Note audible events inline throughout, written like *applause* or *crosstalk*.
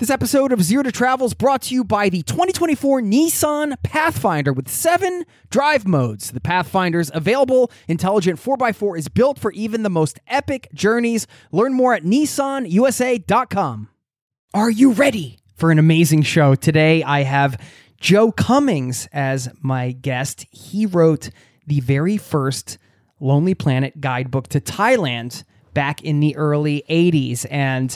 This episode of Zero to Travel is brought to you by the 2024 Nissan Pathfinder with seven drive modes. The Pathfinder's available intelligent 4x4 is built for even the most epic journeys. Learn more at nissanusa.com. Are you ready for an amazing show? Today I have Joe Cummings as my guest. He wrote the very first Lonely Planet guidebook to Thailand back in the early 80s. And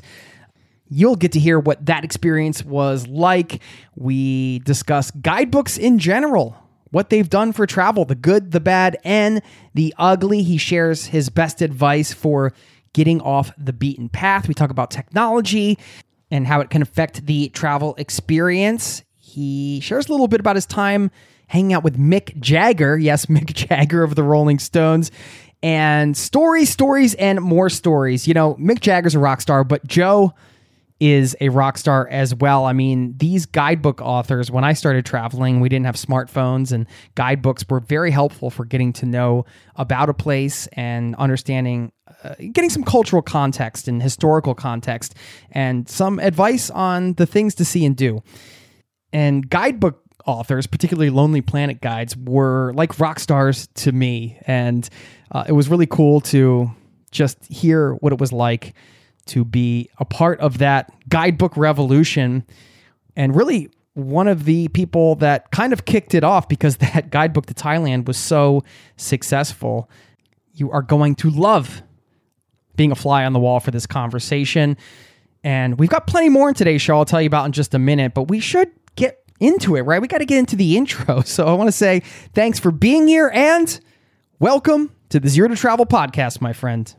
You'll get to hear what that experience was like. We discuss guidebooks in general, what they've done for travel, the good, the bad, and the ugly. He shares his best advice for getting off the beaten path. We talk about technology and how it can affect the travel experience. He shares a little bit about his time hanging out with Mick Jagger. Yes, *laughs* Mick Jagger of the Rolling Stones. And stories, stories, and more stories. You know, Mick Jagger's a rock star, but Joe is a rock star as well. I mean, these guidebook authors, when I started traveling, we didn't have smartphones, and guidebooks were very helpful for getting to know about a place and understanding, uh, getting some cultural context and historical context, and some advice on the things to see and do. And guidebook authors, particularly Lonely Planet guides, were like rock stars to me. And uh, it was really cool to just hear what it was like to be a part of that guidebook revolution and really one of the people that kind of kicked it off because *laughs* that guidebook to Thailand was so successful. You are going to love being a fly on the wall for this conversation. And we've got plenty more in today's show I'll tell you about in just a minute, but we should get into it, right? We got to get into the *laughs* intro. So I want to say thanks for being here and welcome to the Zero to Travel podcast, my friend.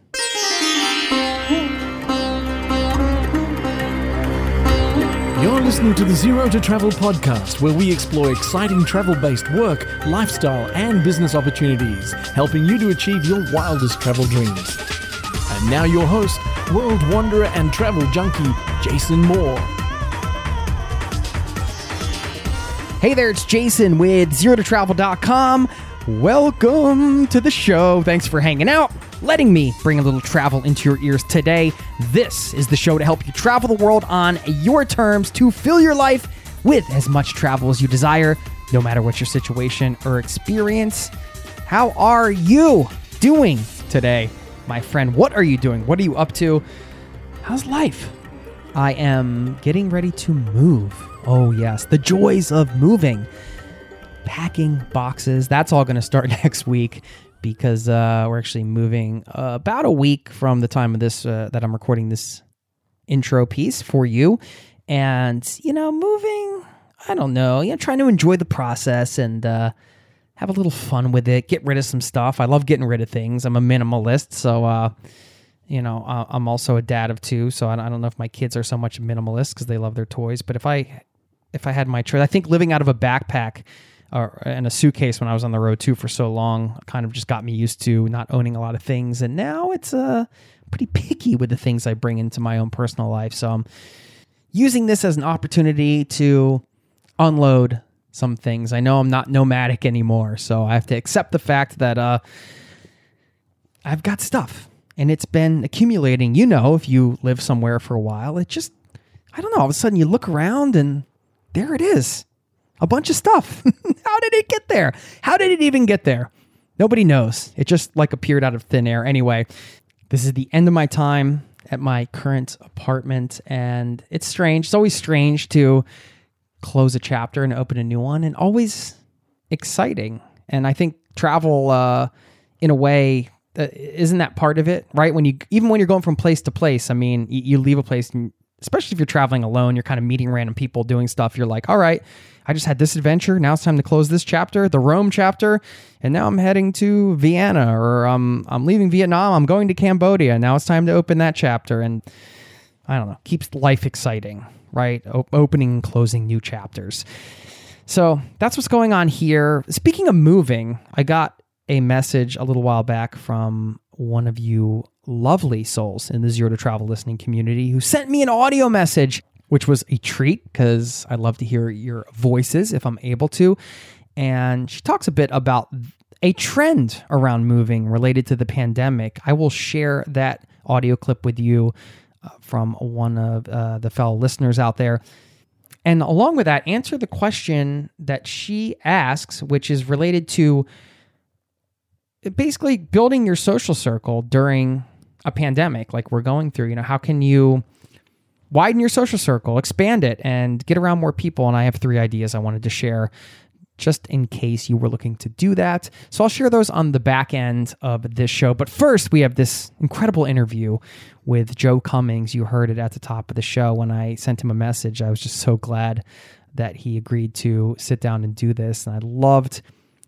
Listening to the Zero to Travel podcast, where we explore exciting travel based work, lifestyle, and business opportunities, helping you to achieve your wildest travel dreams. And now, your host, world wanderer and travel junkie, Jason Moore. Hey there, it's Jason with ZeroToTravel.com. Welcome to the show. Thanks for hanging out letting me bring a little travel into your ears today. This is the show to help you travel the world on your terms to fill your life with as much travel as you desire, no matter what your situation or experience. How are you doing today, my friend? What are you doing? What are you up to? How's life? I am getting ready to move. Oh, yes, the joys of moving. Packing boxes. That's all going to start *laughs* next week because uh, we're actually moving uh, about a week from the time of this uh, that I'm recording this intro piece for you. And, you know, moving, I don't know, you know, trying to enjoy the process and uh, have a little fun with it, get rid of some stuff. I love getting rid of things. I'm a minimalist. So, uh, you know, uh, I'm also a dad of two. So I don't know if my kids are so much minimalist because they love their toys. But if I, if I had my choice, I think living out of a backpack or in a suitcase when I was on the road too for so long kind of just got me used to not owning a lot of things. And now it's uh pretty picky with the things I bring into my own personal life. So I'm using this as an opportunity to unload some things. I know I'm not nomadic anymore so I have to accept the fact that uh I've got stuff and it's been accumulating. You know if you live somewhere for a while it just I don't know all of a sudden you look around and there it is a bunch of stuff. *laughs* How did it get there? How did it even get there? Nobody knows. It just like appeared out of thin air. Anyway, this is the end of my time at my current apartment, and it's strange. It's always strange to close a chapter and open a new one, and always exciting And I think travel, uh, in a way, uh, isn't that part of it, right? When you even when you're going from place to place, I mean, you, you leave a place, and especially if you're traveling alone, you're kind of meeting random people doing stuff. You're like, all right, I just had this adventure. Now it's time to close this chapter, the Rome chapter, and now I'm heading to Vienna, or um, I'm leaving Vietnam. I'm going to Cambodia. Now it's time to open that chapter, and I don't know, keeps life exciting, right? O- opening and closing new chapters. So that's what's going on here. Speaking of moving, I got a message a little while back from one of you lovely souls in the Zero to Travel listening community who sent me an audio message, which was a treat because I love to hear your voices if I'm able to. And she talks a bit about a trend around moving related to the pandemic. I will share that audio clip with you uh, from one of uh, the fellow listeners out there. And along with that, answer the question that she asks, which is related to basically building your social circle during a pandemic like we're going through. You know, how can you widen your social circle, expand it, and get around more people? And I have three ideas I wanted to share just in case you were looking to do that. So I'll share those on the back end of this show. But first, we have this incredible interview with Joe Cummings. You heard it at the top of the show when I sent him a message. I was just so glad that he agreed to sit down and do this. And I loved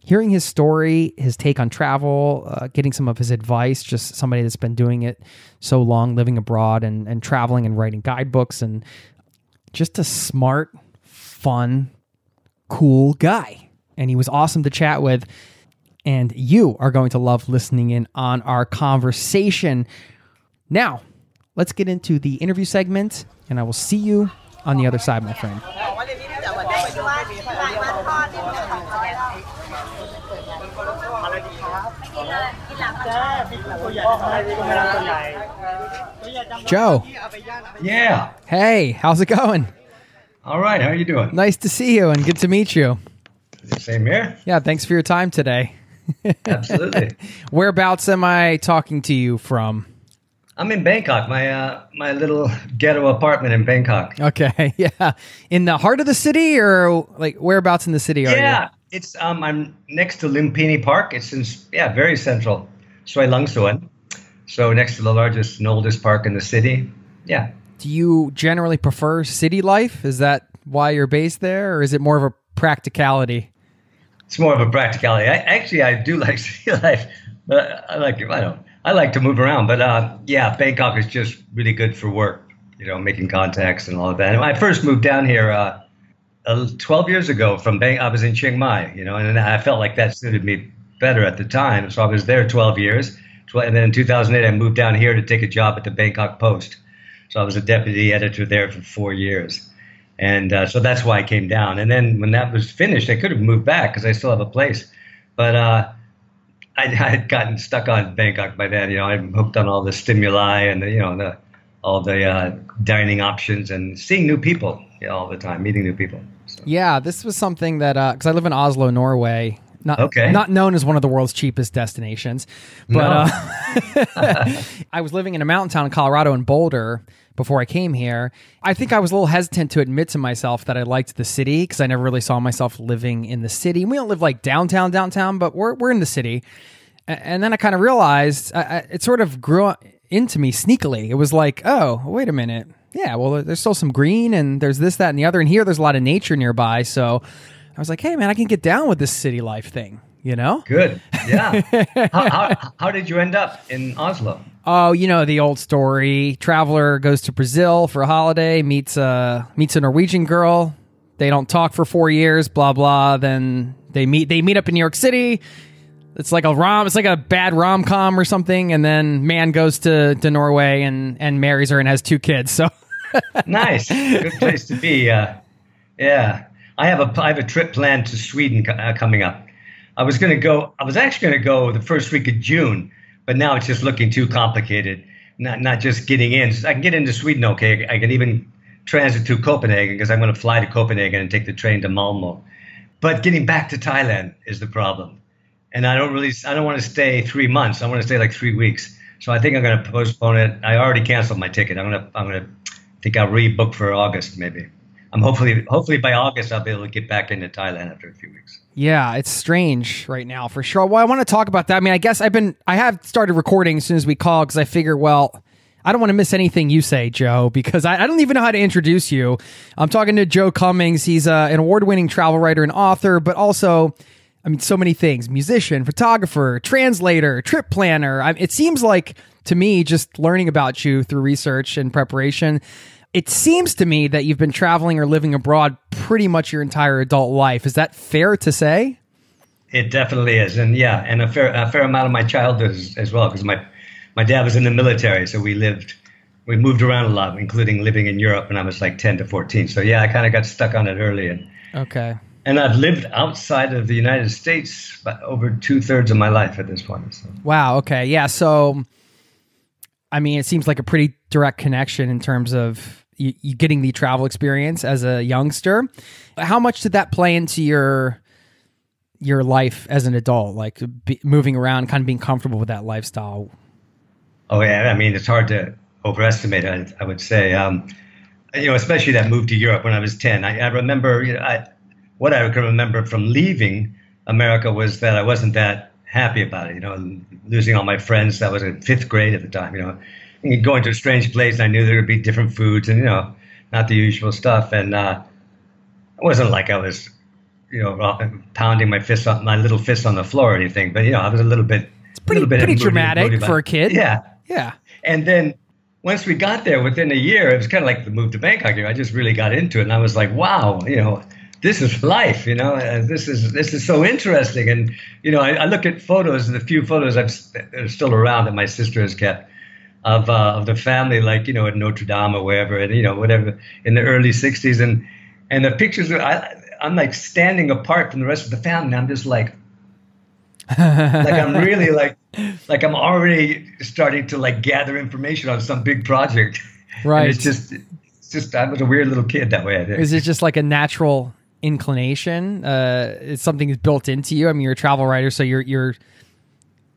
hearing his story, his take on travel, uh, getting some of his advice, just somebody that's been doing it so long, living abroad and, and traveling and writing guidebooks, and just a smart, fun, cool guy. And he was awesome to chat with. And you are going to love listening in on our conversation. Now, let's get into the interview segment, and I will see you on the other side, my friend. Joe. Yeah. Hey, how's it going? All right. How are you doing? Nice to see you and good to meet you. Same here. Yeah, thanks for your time today. *laughs* Absolutely. Whereabouts am I talking to you from? I'm in Bangkok. My uh, my little ghetto apartment in Bangkok. Okay, *laughs* yeah, in the heart of the city, or like whereabouts in the city are Yeah, you? Yeah, it's um I'm next to Lumpini Park. It's in yeah very central, Soi Lang Suan. So next to the largest and oldest park in the city. Yeah. Do you generally prefer city life? Is that why you're based there, or is it more of a practicality? It's more of a practicality. I, actually, I do *laughs* like city life, but I like I don't. I like to move around, but uh, yeah, Bangkok is just really good for work. You know, making contacts and all of that. And when I first moved down here uh, uh, 12 years ago from Bang, I was in Chiang Mai. You know, and I felt like that suited me better at the time. So I was there 12 years. And then in 2008, I moved down here to take a job at the Bangkok Post. So I was a deputy editor there for four years. And uh, so that's why I came down. And then when that was finished, I could have moved back because I still have a place. But uh, I, *laughs* I, had gotten stuck on Bangkok by then. You know, I'm hooked on all the stimuli and the, you know the all the uh, dining options and seeing new people you know, all the time, meeting new people. So. Yeah, this was something that because I live in Oslo, Norway. Not, Okay. not known as one of the world's cheapest destinations, but No. uh, *laughs* I was living in a mountain town in Colorado in Boulder before I came here. I think I was a little hesitant to admit to myself that I liked the city because I never really saw myself living in the city. We don't live like downtown, downtown, but we're we're in the city. And then I kind of realized I, I, it sort of grew into me sneakily. It was like, oh, wait a minute. Yeah, well, there's still some green and there's this, that, and the other. And here there's a lot of nature nearby. So I was like, hey, man, I can get down with this city life thing, you know? Good. *laughs* Yeah. how, how, how did you end up in Oslo? Oh, you know the old story. Traveler goes to Brazil for a holiday, meets a meets a Norwegian girl. They don't talk for four years. Blah blah. Then they meet. They meet up in New York City. It's like a rom. It's like a bad rom com or something. And then man goes to to Norway and and marries her and has two kids. So *laughs* Nice. Good place to be. Uh, yeah. I have a I have a trip planned to Sweden uh, coming up. I was going to go. I was actually going to go the first week of June, but now it's just looking too complicated. Not not just getting in. I can get into Sweden, okay. I can even transit to Copenhagen because I'm going to fly to Copenhagen and take the train to Malmo. But getting back to Thailand is the problem, and I don't really. I don't want to stay three months. I want to stay like three weeks. So I think I'm going to postpone it. I already canceled my ticket. I'm going to. I'm going to. I think I'll rebook for August maybe. I'm hopefully hopefully by August I'll be able to get back into Thailand after a few weeks. Yeah, it's strange right now for sure. Well, I want to talk about that. I mean, I guess I've been I have started recording as soon as we call because I figure, well, I don't want to miss anything you say, Joe, because I, I, don't even know how to introduce you. I'm talking to Joe Cummings. He's uh, an award winning travel writer and author, but also, I mean, so many things musician, photographer, translator, trip planner. I, it seems like to me, just learning about you through research and preparation, it seems to me that you've been traveling or living abroad pretty much your entire adult life. Is that fair to say? It definitely is, and yeah, and a fair a fair amount of my childhood as, as well, because my my dad was in the military, so we lived, we moved around a lot, including living in Europe when I was like 10 to 14. So yeah, I kind of got stuck on it early. And, okay. And I've lived outside of the United States over two thirds of my life at this point. So. Wow. Okay. Yeah. So, I mean, it seems like a pretty direct connection in terms of you, you getting the travel experience as a youngster. How much did that play into your your life as an adult, like be, moving around, kind of being comfortable with that lifestyle? Oh yeah, I mean it's hard to overestimate. I, I would say, um, you know, especially that move to Europe when I was ten. I, I remember, you know, I, what I can remember from leaving America was that I wasn't that happy about it. You know, losing all my friends. That was in fifth grade at the time. You know, going to a strange place. And I knew there would be different foods and you know, not the usual stuff. And uh, it wasn't like I was, you know, pounding my fist on my little fist on the floor or anything. But you know, I was a little bit. It's pretty, pretty dramatic for a kid. Yeah, yeah. And then once we got there, within a year, it was kind of like the move to Bangkok. I just really got into it, and I was like, wow, you know, this is life. You know, this is this is so interesting. And you know, I, I look at photos, the few photos I've that are still around that my sister has kept of uh, of the family, like you know, at Notre Dame or wherever, and you know, whatever in the early '60s, and and the pictures. I, I'm like standing apart from the rest of the family. I'm just like, like I'm really *laughs* like like I'm already starting to like gather information on some big project. Right. And it's just it's just I was a weird little kid that way. I think. Is it just like a natural inclination? Uh, it's something that's built into you. I mean, you're a travel writer, so you're you're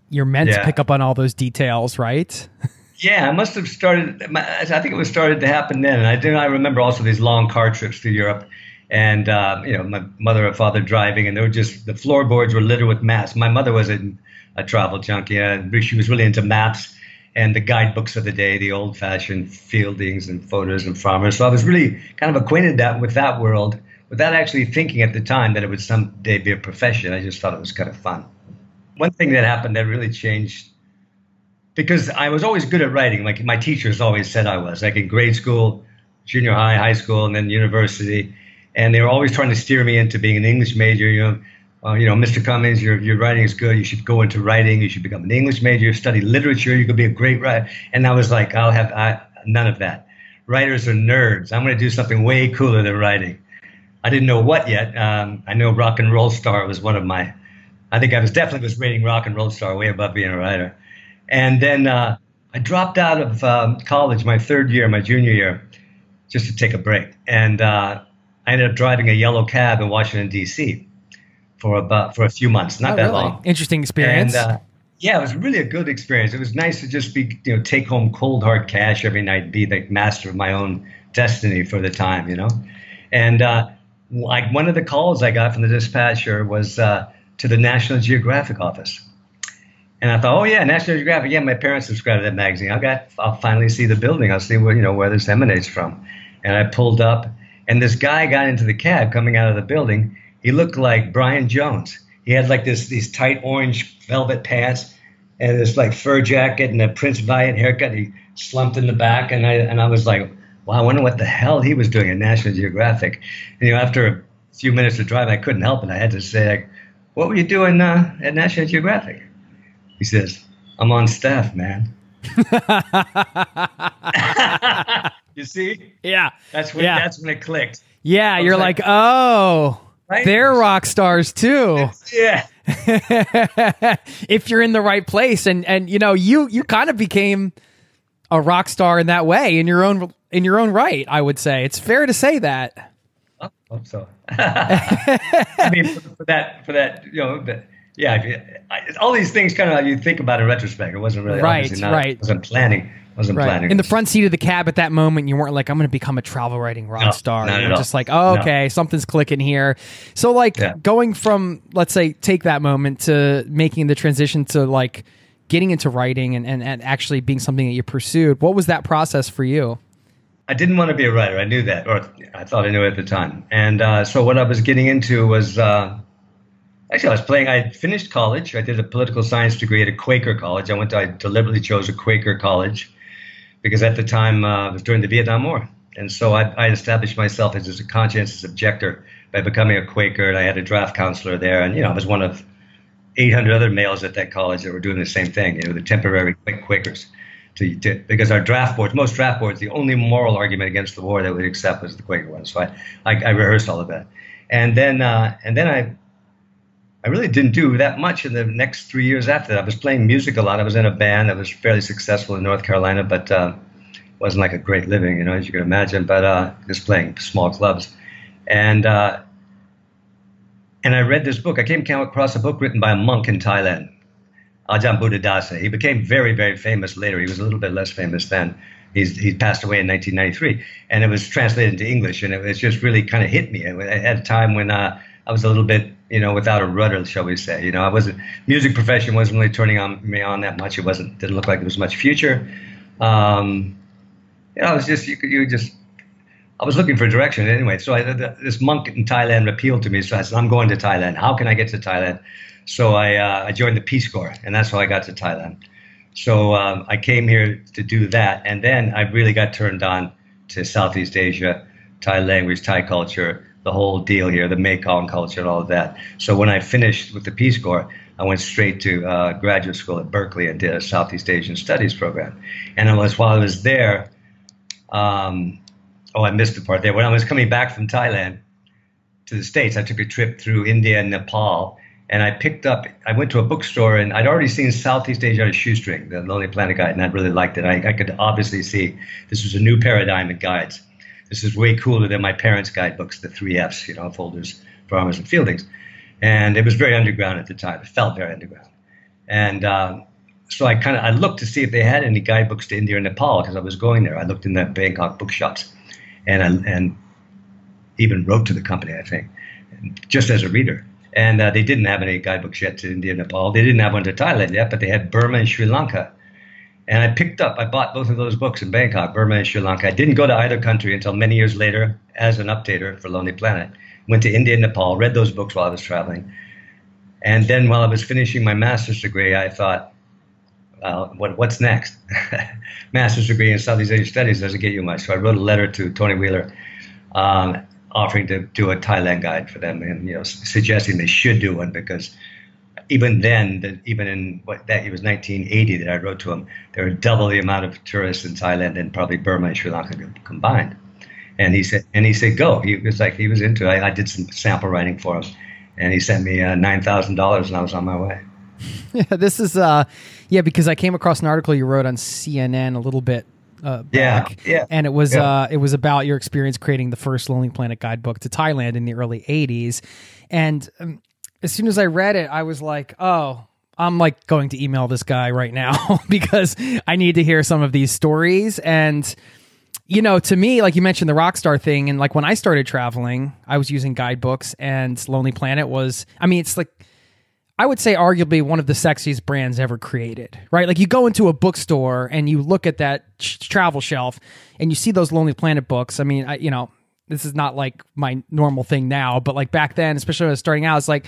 you're meant yeah. to pick up on all those details, right? yeah, I must have started. I think it was started to happen then. And I do. I remember also these long car trips to Europe and uh, you know my mother and father driving, and they were just the floorboards were littered with maps. My mother was a, a travel junkie, and she was really into maps and the guidebooks of the day, the old-fashioned Fielding's and Fodor's and Frommer's. So I was really kind of acquainted that with that world without actually thinking at the time that it would someday be a profession. I just thought it was kind of fun. One thing that happened that really changed because I was always good at writing. Like my teachers always said I was. Like in grade school, junior high, high school, and then university and they were always trying to steer me into being an English major. You know, uh, you know, Mr. Cummings, your your writing is good. You should go into writing. You should become an English major. Study literature. You could be a great writer. And I was like, I'll have I, none of that. Writers are nerds. I'm going to do something way cooler than writing. I didn't know what yet. Um, I know Rock and Roll Star was one of my. I think I was definitely was rating Rock and Roll Star way above being a writer. And then uh, I dropped out of um, college my third year, my junior year, just to take a break. And uh, I ended up driving a yellow cab in Washington D.C. for about for a few months, not oh, that really? long. Interesting experience. And, uh, yeah, it was really a good experience. It was nice to just be, you know, take home cold hard cash every night, be the master of my own destiny for the time, you know. And uh, like one of the calls I got from the dispatcher was uh, to the National Geographic office. And I thought, oh yeah, National Geographic. Yeah, my parents subscribed to that magazine. I got, I'll finally see the building. I'll see where you know where this emanates from. And I pulled up, and this guy got into the cab coming out of the building. He looked like Brian Jones. He had like this these tight orange velvet pants and this like fur jacket and a Prince Valiant haircut. He slumped in the back, and I and I was like, wow, I wonder what the hell he was doing at National Geographic. And, you know, after a few minutes of driving, I couldn't help it. I had to say, like, what were you doing uh, at National Geographic? He says, I'm on staff, man. *laughs* You see? Yeah. That's when yeah. that's when it clicked. Yeah, you're like, like, oh, right? they're rock stars too. *laughs* Yeah. *laughs* if you're in the right place, and and you know, you you kind of became a rock star in that way in your own in your own right. I would say it's fair to say that. Oh, I hope so. *laughs* I mean, for, for, that for that you know. The, yeah, all these things kind of you think about in retrospect. It wasn't really right, not, right. I wasn't planning wasn't Right. planning In the front seat of the cab at that moment, you weren't like, I'm going to become a travel writing rock No, star. not You at were all. just like, oh, No. okay, something's clicking here. So, like, Yeah. going from, let's say, take that moment to making the transition to like getting into writing and, and, and actually being something that you pursued, what was that process for you? I didn't want to be a writer. I knew that, or I thought I knew it at the time. And uh, so what I was getting into was uh, actually I was playing. I finished college. I did a political science degree at a Quaker college. I went. To, I deliberately chose a Quaker college because at the time uh, it was during the Vietnam War, and so I, I established myself as, as a conscientious objector by becoming a Quaker. And I had a draft counselor there, and you know I was one of 800 other males at that college that were doing the same thing. You know, the temporary Quakers. To, to, because our draft boards, most draft boards, the only moral argument against the war that we'd accept was the Quaker one. So I, I, I rehearsed all of that, and then uh, and then I, I really didn't do that much in the next three years after that. I was playing music a lot. I was in a band that was fairly successful in North Carolina, but uh, wasn't like a great living, you know, as you can imagine. But uh, just playing small clubs, and uh, and I read this book. I came across a book written by a monk in Thailand, Ajahn Buddhadasa. He became very, very famous later. He was a little bit less famous then. He's, he passed away in 1993, and it was translated into English, and it was just really kind of hit me at a time when uh, I was a little bit, you know, without a rudder, shall we say. You know, I wasn't music profession wasn't really turning on me on that much. It wasn't didn't look like there was much future. Um, you know, it was just you, you just I was looking for a direction anyway. So I, this monk in Thailand appealed to me. So I said, I'm going to Thailand. How can I get to Thailand? So I, uh, I joined the Peace Corps, and that's how I got to Thailand. So um, I came here to do that, and then I really got turned on to Southeast Asia, Thai language, Thai culture, the whole deal here, the Mekong culture, and all of that. So when I finished with the Peace Corps, I went straight to uh, graduate school at Berkeley and did a Southeast Asian Studies program. And it was while I was there, um, oh, I missed the part there. When I was coming back from Thailand to the States, I took a trip through India and Nepal. And I picked up, I went to a bookstore and I'd already seen Southeast Asia on a shoestring, the Lonely Planet Guide, and I really liked it. I, I could obviously see this was a new paradigm in guides. This is way cooler than my parents' guidebooks, the three Fs, you know, Fodor's, Frommer's, and Fielding's. And it was very underground at the time. It felt very underground. And um, so I kind of I looked to see if they had any guidebooks to India and Nepal because I was going there. I looked in the Bangkok bookshops, and and even wrote to the company, I think, just as a reader. And uh, they didn't have any guidebooks yet to India and Nepal. They didn't have one to Thailand yet, but they had Burma and Sri Lanka. And I picked up, I bought both of those books in Bangkok, Burma and Sri Lanka. I didn't go to either country until many years later as an updater for Lonely Planet. Went to India and Nepal, read those books while I was traveling. And then while I was finishing my master's degree, I thought, well, what, what's next? *laughs* master's degree in Southeast Asian Studies doesn't get you much. So I wrote a letter to Tony Wheeler um, offering to do a Thailand guide for them and, you know, suggesting they should do one because even then, the, even in what that it was 1980 that I wrote to him, there were double the amount of tourists in Thailand than probably Burma and Sri Lanka combined. And he said, and he said, go. He was like, he was into it. I, I did some sample writing for him, and he sent me uh, nine thousand dollars, and I was on my way. *laughs* Yeah, this is uh yeah because I came across an article you wrote on CNN a little bit uh, Yeah, back, yeah, and it was yeah. uh it was about your experience creating the first Lonely Planet guidebook to Thailand in the early '80s, and um, as soon as I read it, I was like, oh. I'm like going to email this guy right now *laughs* because I need to hear some of these stories and you know, to me, like you mentioned the Rockstar thing, and like when I started traveling, I was using guidebooks, and Lonely Planet was, I mean, it's like, I would say arguably one of the sexiest brands ever created, right? Like you go into a bookstore and you look at that travel shelf and you see those Lonely Planet books. I mean, I, you know, this is not like my normal thing now, but like back then, especially when I was starting out, it's like,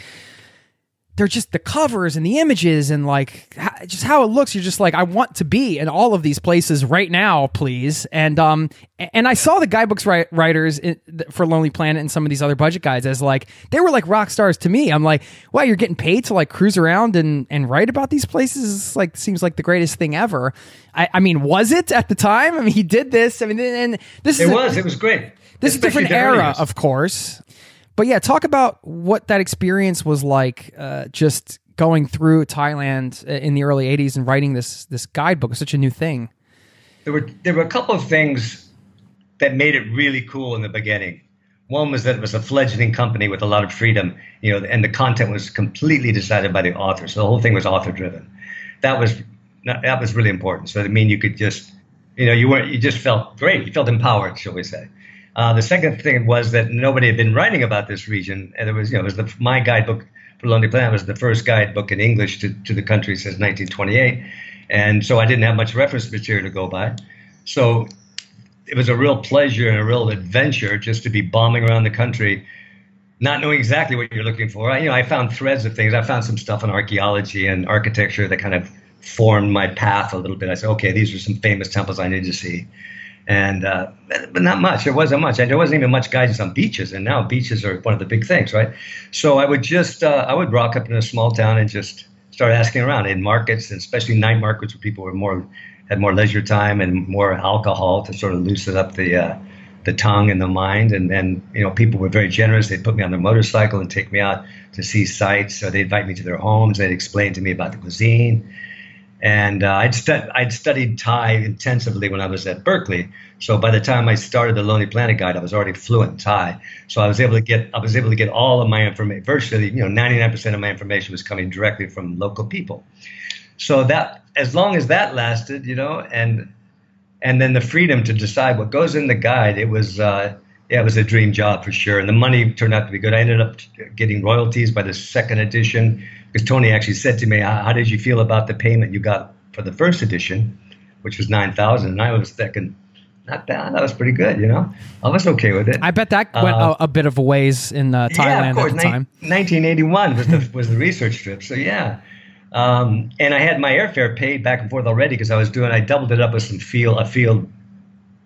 they're just the covers and the images and like just how it looks you're just like i want to be in all of these places right now please. And um and i saw the guidebooks wri- writers for lonely planet and some of these other budget guides as like they were like rock stars to me. I'm like wow you're getting paid to like cruise around and and write about these places? It's like seems like the greatest thing ever. I i mean was it at the time? I mean he did this. I mean and this It is a- was. It was great. this is a different era, of course. But yeah, talk about what that experience was like. Uh, just going through Thailand uh, in the early '80s and writing this this guidebook was such a new thing. there were there were a couple of things that made it really cool in the beginning. One was that it was a fledgling company with a lot of freedom, you know, and the content was completely decided by the author. So the whole thing was author driven. That was that was really important. So I mean, you could just you know, you weren't, you just felt great. You felt empowered, shall we say. Uh, the second thing was that nobody had been writing about this region. And it was, you know, it was the, my guidebook for Lonely Planet was the first guidebook in English to, to the country since 1928. And so I didn't have much reference material to go by. So it was a real pleasure and a real adventure just to be bombing around the country, not knowing exactly what you're looking for. I, you know, I found threads of things. I found some stuff on archaeology and architecture that kind of formed my path a little bit. I said, okay, these are some famous temples I need to see and uh, but not much. There wasn't much, there wasn't even much guidance on beaches. And now beaches are one of the big things, right? So I would just uh, I would rock up in a small town and just start asking around in markets, and especially night markets where people were more had more leisure time and more alcohol to sort of loosen up the uh, the tongue and the mind. And then you know people were very generous. They'd put me on their motorcycle and take me out to see sights. So they'd invite me to their homes. They'd explain to me about the cuisine and uh, I'd, stu- I'd studied Thai intensively when I was at Berkeley. So by the time I started the Lonely Planet Guide, I was already fluent in Thai. So I was able to get I was able to get all of my information. Virtually, you know, 99% of my information was coming directly from local people. So that as long as that lasted, you know, and and then the freedom to decide what goes in the guide, it was uh, yeah, it was a dream job for sure. And the money turned out to be good. I ended up getting royalties by the second edition because Tony actually said to me, how, did you feel about the payment you got for the first edition, which was 9000 And I was thinking, not bad. That was pretty good, you know? I was okay with it. I bet that went uh, a, a, bit of a ways in uh, Thailand yeah, of course. at the time. 1981 was the, *laughs* was the research trip. So, yeah. Um, and I had my airfare paid back and forth already because I was doing, I doubled it up with some field, a field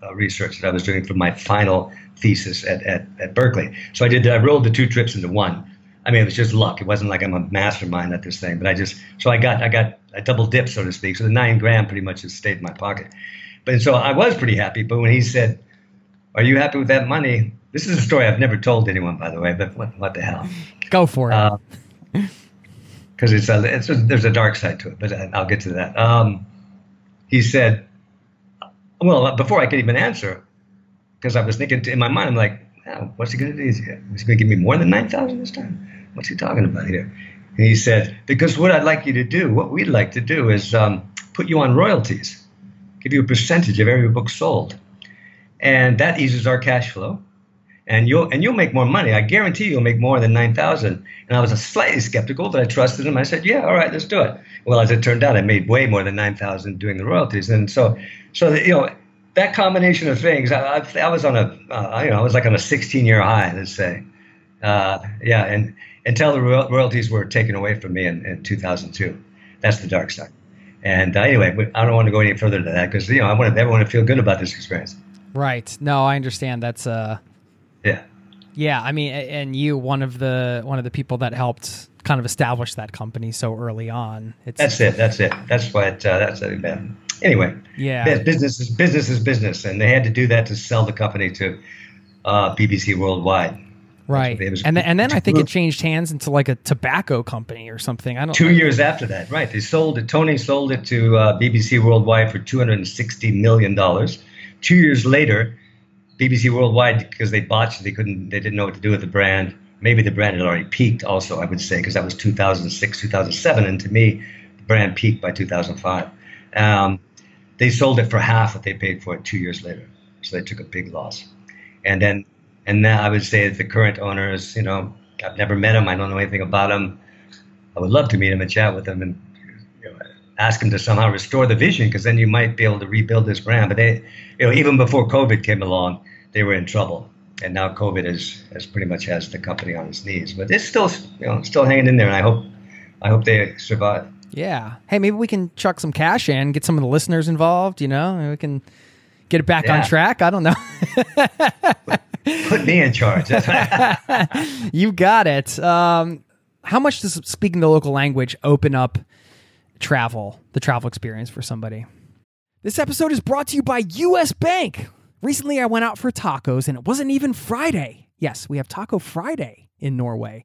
uh, research that I was doing for my final thesis at, at, at Berkeley. So I did, I rolled the two trips into one. I mean, it was just luck. It wasn't like I'm a mastermind at this thing, but I just so I got I got a double dip, so to speak. So the nine grand pretty much just stayed in my pocket. But so I was pretty happy. But when he said, "Are you happy with that money?" This is a story I've never told anyone, by the way. But what, what the hell? Go for it. Because uh, it's, a, it's a, there's a dark side to it, but I'll get to that. Um, he said, "Well, before I could even answer, because I was thinking in my mind, I'm like, oh, what's he going to do? Is he going to give me more than nine thousand this time?" What's he talking about here? And he said, Because what I'd like you to do, what we'd like to do is um, put you on royalties, give you a percentage of every book sold. And that eases our cash flow. And you'll and you'll make more money. I guarantee you'll make more than nine thousand. And I was slightly skeptical, but I trusted him. I said, "Yeah, all right, let's do it." Well, as it turned out, I made way more than nine thousand doing the royalties. And so, so you know, that combination of things, I, I, I was on a, uh, you know, I was like on a 16 year high, let's say. Uh, yeah, and until the royalties were taken away from me in, in 2002. That's the dark side. And uh, anyway, I don't want to go any further than that because you know I want everyone to feel good about this experience. Right. No, I understand. That's uh. Yeah. Yeah, I mean, and you one of the one of the people that helped kind of establish that company so early on. It's, that's it. That's it. That's what. Uh, that's it. Anyway. Yeah. Business is business is business, and they had to do that to sell the company to uh, BBC Worldwide. Right. And then, and then I think it changed hands into like a tobacco company or something. I don't. Two know. years after that, right? They sold it. Tony sold it to uh, BBC Worldwide for two hundred and sixty million dollars. Two years later, BBC Worldwide because they botched, they couldn't, they didn't know what to do with the brand. Maybe the brand had already peaked. Also, I would say because that was two thousand six, two thousand seven, and to me, the brand peaked by two thousand five. Um, they sold it for half what they paid for it two years later, so they took a big loss. And then and now I would say that the current owners, you know, I've never met them. I don't know anything about them. I would love to meet them and chat with them and you know, ask them to somehow restore the vision because then you might be able to rebuild this brand. But they, you know, even before COVID came along, they were in trouble. And now COVID has, has pretty much has the company on its knees. But it's still, you know, still hanging in there. And I hope, I hope they survive. Yeah. Hey, maybe we can chuck some cash in, get some of the listeners involved. You know, we can get it back yeah. on track. I don't know. *laughs* Put me in charge. *laughs* you got it. Um, how much does speaking the local language open up travel, the travel experience for somebody? This episode is brought to you by US Bank. Recently, I went out for tacos and it wasn't even Friday. Yes, we have Taco Friday. in Norway,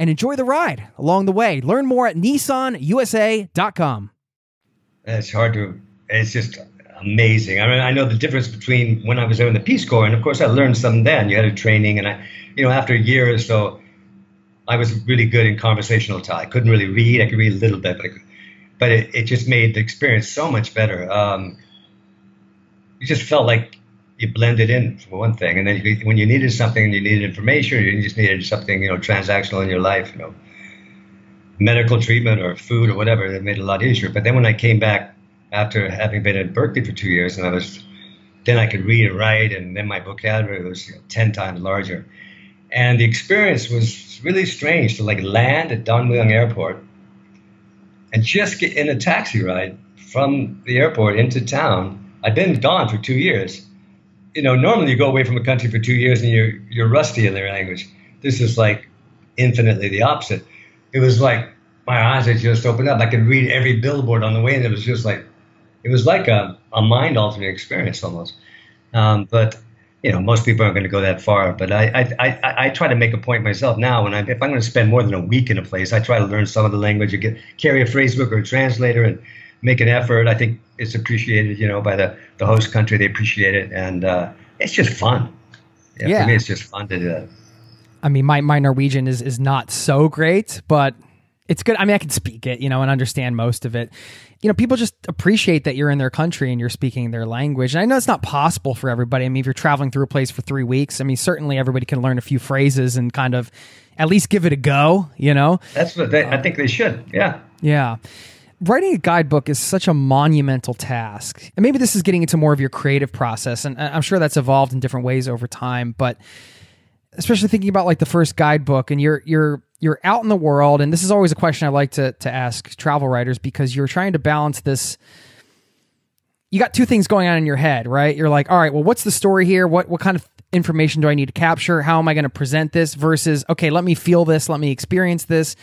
and enjoy the ride along the way. Learn more at nissanusa.com. It's hard to, it's just amazing. I mean, I know the difference between when I was there in the Peace Corps, and of course I learned some then. You had a training, and I, you know, after a year or so, I was really good in conversational style. I couldn't really read. I could read a little bit, but could, but it, it just made the experience so much better. Um, you just felt like you blend it in for one thing, and then you, when you needed something and you needed information, or you just needed something you know transactional in your life, you know, medical treatment or food or whatever, it made it a lot easier. But then when I came back after having been at Berkeley for two years, and I was then I could read and write, and then my vocabulary was you know, ten times larger, and the experience was really strange to like land at Don Mueang Airport and just get in a taxi ride from the airport into town. I'd been gone for two years. You know, normally you go away from a country for two years and you're you're rusty in their language. This is like infinitely the opposite. It was like my eyes had just opened up. I could read every billboard on the way, and it was just like it was like a, a mind altering experience almost. Um, but you know, most people aren't going to go that far, but I, I, I, I try to make a point myself now. When I, if I'm going to spend more than a week in a place, I try to learn some of the language or get carry a phrasebook or a translator and make an effort. I think it's appreciated, you know, by the, the host country. They appreciate it, and uh, it's just fun. Yeah, yeah, For me, it's just fun to do that. I mean, my, my Norwegian is, is not so great, but it's good. I mean, I can speak it, you know, and understand most of it you know, people just appreciate that you're in their country and you're speaking their language. And I know it's not possible for everybody. I mean, if you're traveling through a place for three weeks, I mean, certainly everybody can learn a few phrases and kind of at least give it a go, you know? That's what they, I think they should. Yeah. Yeah. Writing a guidebook is such a monumental task. And maybe this is getting into more of your creative process. And I'm sure that's evolved in different ways over time. But especially thinking about like the first guidebook and you're, you're, you're out in the world, and this is always a question I like to to ask travel writers because you're trying to balance this. You got two things going on in your head, right? You're like, all right, well, what's the story here? What what kind of information do I need to capture? How am I going to present this? Versus, okay, let me feel this, let me experience this,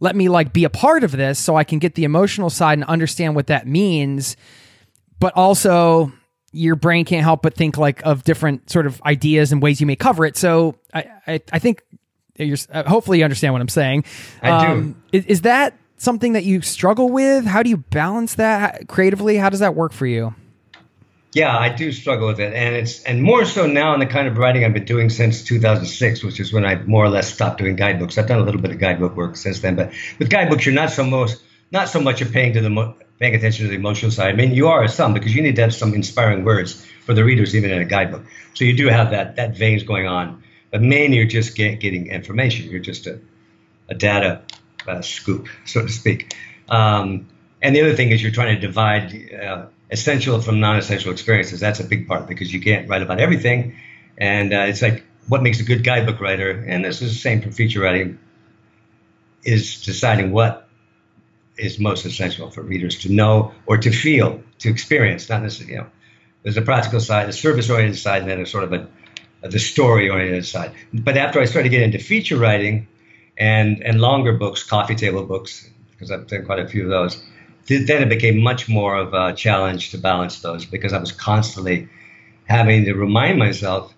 let me like be a part of this, so I can get the emotional side and understand what that means. But also, your brain can't help but think like of different sort of ideas and ways you may cover it. So I, I, I think you're, uh, hopefully you understand what I'm saying. I um, do. Is, is, that something that you struggle with? How do you balance that creatively? How does that work for you? Yeah, I do struggle with it, and it's and more so now in the kind of writing I've been doing since 2006, which is when I more or less stopped doing guidebooks. I've done a little bit of guidebook work since then, but with guidebooks, you're not so most not so much paying to the paying attention to the emotional side. I mean, you are some because you need to have some inspiring words for the readers, even in a guidebook. So you do have that that veins going on, but mainly you're just get, getting information. You're just a, a data uh, scoop, so to speak. Um, and the other thing is you're trying to divide uh, essential from non-essential experiences. That's a big part because you can't write about everything, and uh, it's like what makes a good guidebook writer, and this is the same for feature writing, is deciding what is most essential for readers to know or to feel, to experience, not necessarily, you know, there's a practical side, a service oriented side, and then a sort of a, a the story oriented side. But after I started getting into feature writing and, and longer books, coffee table books, because I've done quite a few of those, then it became much more of a challenge to balance those because I was constantly having to remind myself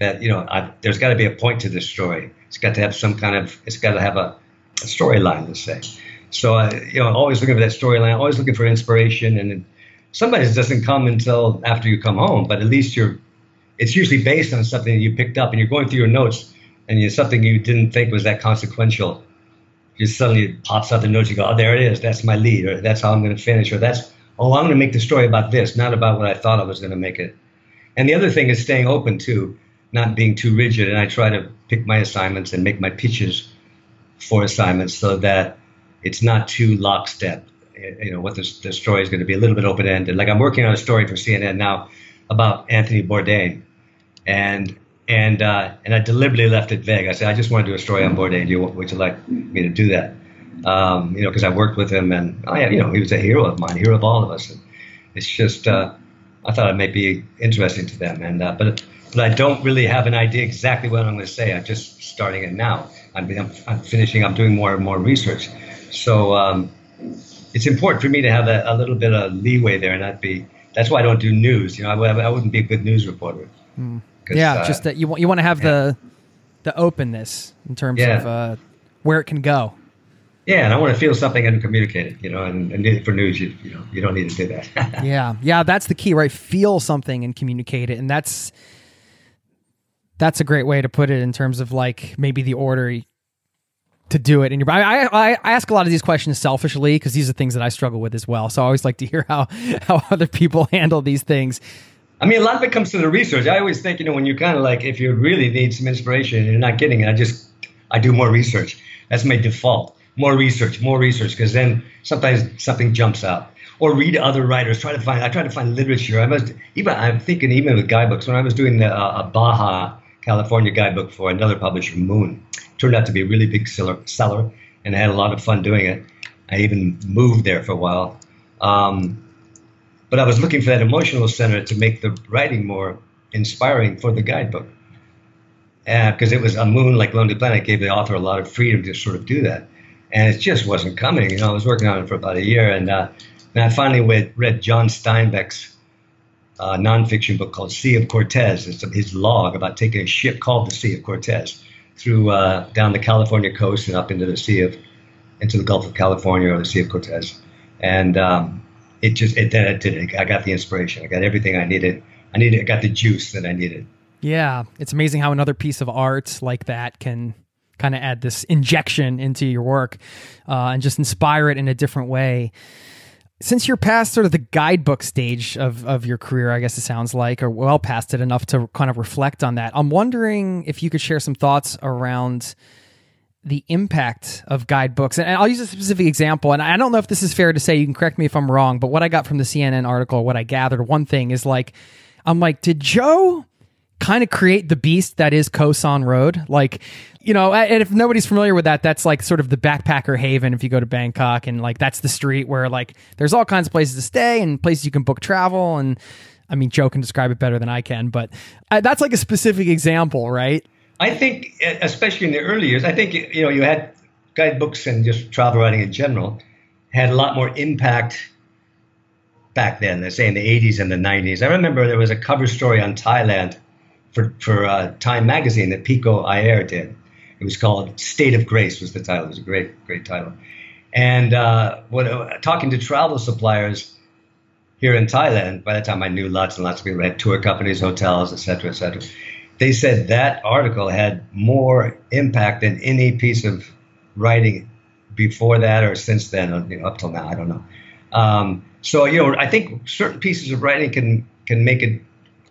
that, you know, I, there's got to be a point to this story. It's got to have some kind of, it's got to have a, a storyline, let's say. So, I, you know, always looking for that storyline, always looking for inspiration. And it doesn't come until after you come home, but at least you're, it's usually based on something you picked up and you're going through your notes and it's something you didn't think was that consequential. Just suddenly pops out the notes. You go, oh, there it is. That's my lead, or that's how I'm going to finish, or that's, oh, I'm going to make the story about this, not about what I thought I was going to make it. And the other thing is staying open too, not being too rigid. And I try to pick my assignments and make my pitches for assignments so that it's not too lockstep. Eh, you know what the, the story is going to be a little bit open ended. Like I'm working on a story for CNN now about Anthony Bourdain, and and uh, and I deliberately left it vague. I said I just want to do a story on Bourdain. Do you would you like me to do that? Um, you know, because I worked with him, and I, you know, he was a hero of mine, hero of all of us. And it's just uh, I thought it might be interesting to them, and uh, but but I don't really have an idea exactly what I'm going to say. I'm just starting it now. I'm, I'm, I'm finishing. I'm doing more and more research. So um, it's important for me to have a, a, little bit of leeway there and not be. That's why I don't do news. You know, I, I wouldn't be a good news reporter. Mm. Yeah, uh, just that you want you want to have yeah. the the openness in terms yeah. of uh, where it can go. Yeah, and I want to feel something and communicate it. You know, and, and for news, you you know, you don't need to do that. *laughs* yeah, yeah, that's the key, right? Feel something and communicate it, and that's that's a great way to put it in terms of like maybe the order to do it in your I, I, I ask a lot of these questions selfishly because these are things that I struggle with as well. So I always like to hear how *laughs* how other people *laughs* handle these things. I mean, a lot of it comes to the research. I always think, you know, when you kind of like, if you really need some inspiration and you're not getting it, I just, I do more research. That's my default. More research, more research, because then sometimes something jumps out. Or read other writers. Try to find. I try to find literature. I must even. I'm thinking even with guidebooks. When I was doing the, uh, a Baja California guidebook for another publisher, Moon, turned out to be a really big seller, seller, and I had a lot of fun doing it. I even moved there for a while. Um, but I was looking for that emotional center to make the writing more inspiring for the guidebook. Because uh, it was a moon like Lonely Planet gave the author a lot of freedom to sort of do that. And it just wasn't coming. You know, I was working on it for about a year. And, uh, and I finally read, read John Steinbeck's uh, nonfiction book called Sea of Cortez. It's his log about taking a ship called the Sea of Cortez through uh, down the California coast and up into the Sea of into the Gulf of California or the Sea of Cortez. And um, it just it then it did it. I got the inspiration. I got everything I needed. I needed. I got the juice that I needed. Yeah, it's amazing how another piece of art like that can kind of add this injection into your work uh, and just inspire it in a different way. Since you're past sort of the guidebook stage of, of your career, I guess it sounds like, or well past it enough to kind of reflect on that, I'm wondering if you could share some thoughts around the impact of guidebooks. And I'll use a specific example. And I don't know if this is fair to say, you can correct me if I'm wrong, but what I got from the CNN article, what I gathered, one thing is like, I'm like, did Joe kind of create the beast that is Khao San Road? Like, you know, and if nobody's familiar with that, that's like sort of the backpacker haven if you go to Bangkok. And like, that's the street where like there's all kinds of places to stay and places you can book travel. And I mean, Joe can describe it better than I can, but uh, that's like a specific example, right? I think, especially in the early years, I think you know you had guidebooks and just travel writing in general had a lot more impact back then. Let's say in the 80s and the 90s. I remember there was a cover story on Thailand for for uh, Time magazine that Pico Iyer did. It was called "State of Grace" was the title. It was a great great title. And uh, when uh, talking to travel suppliers here in Thailand, by the time I knew lots and lots of people had tour companies, hotels, et cetera, et cetera they said that article had more impact than any piece of writing before that or since then, you know, up till now. I don't know. Um, so you know, I think certain pieces of writing can can make it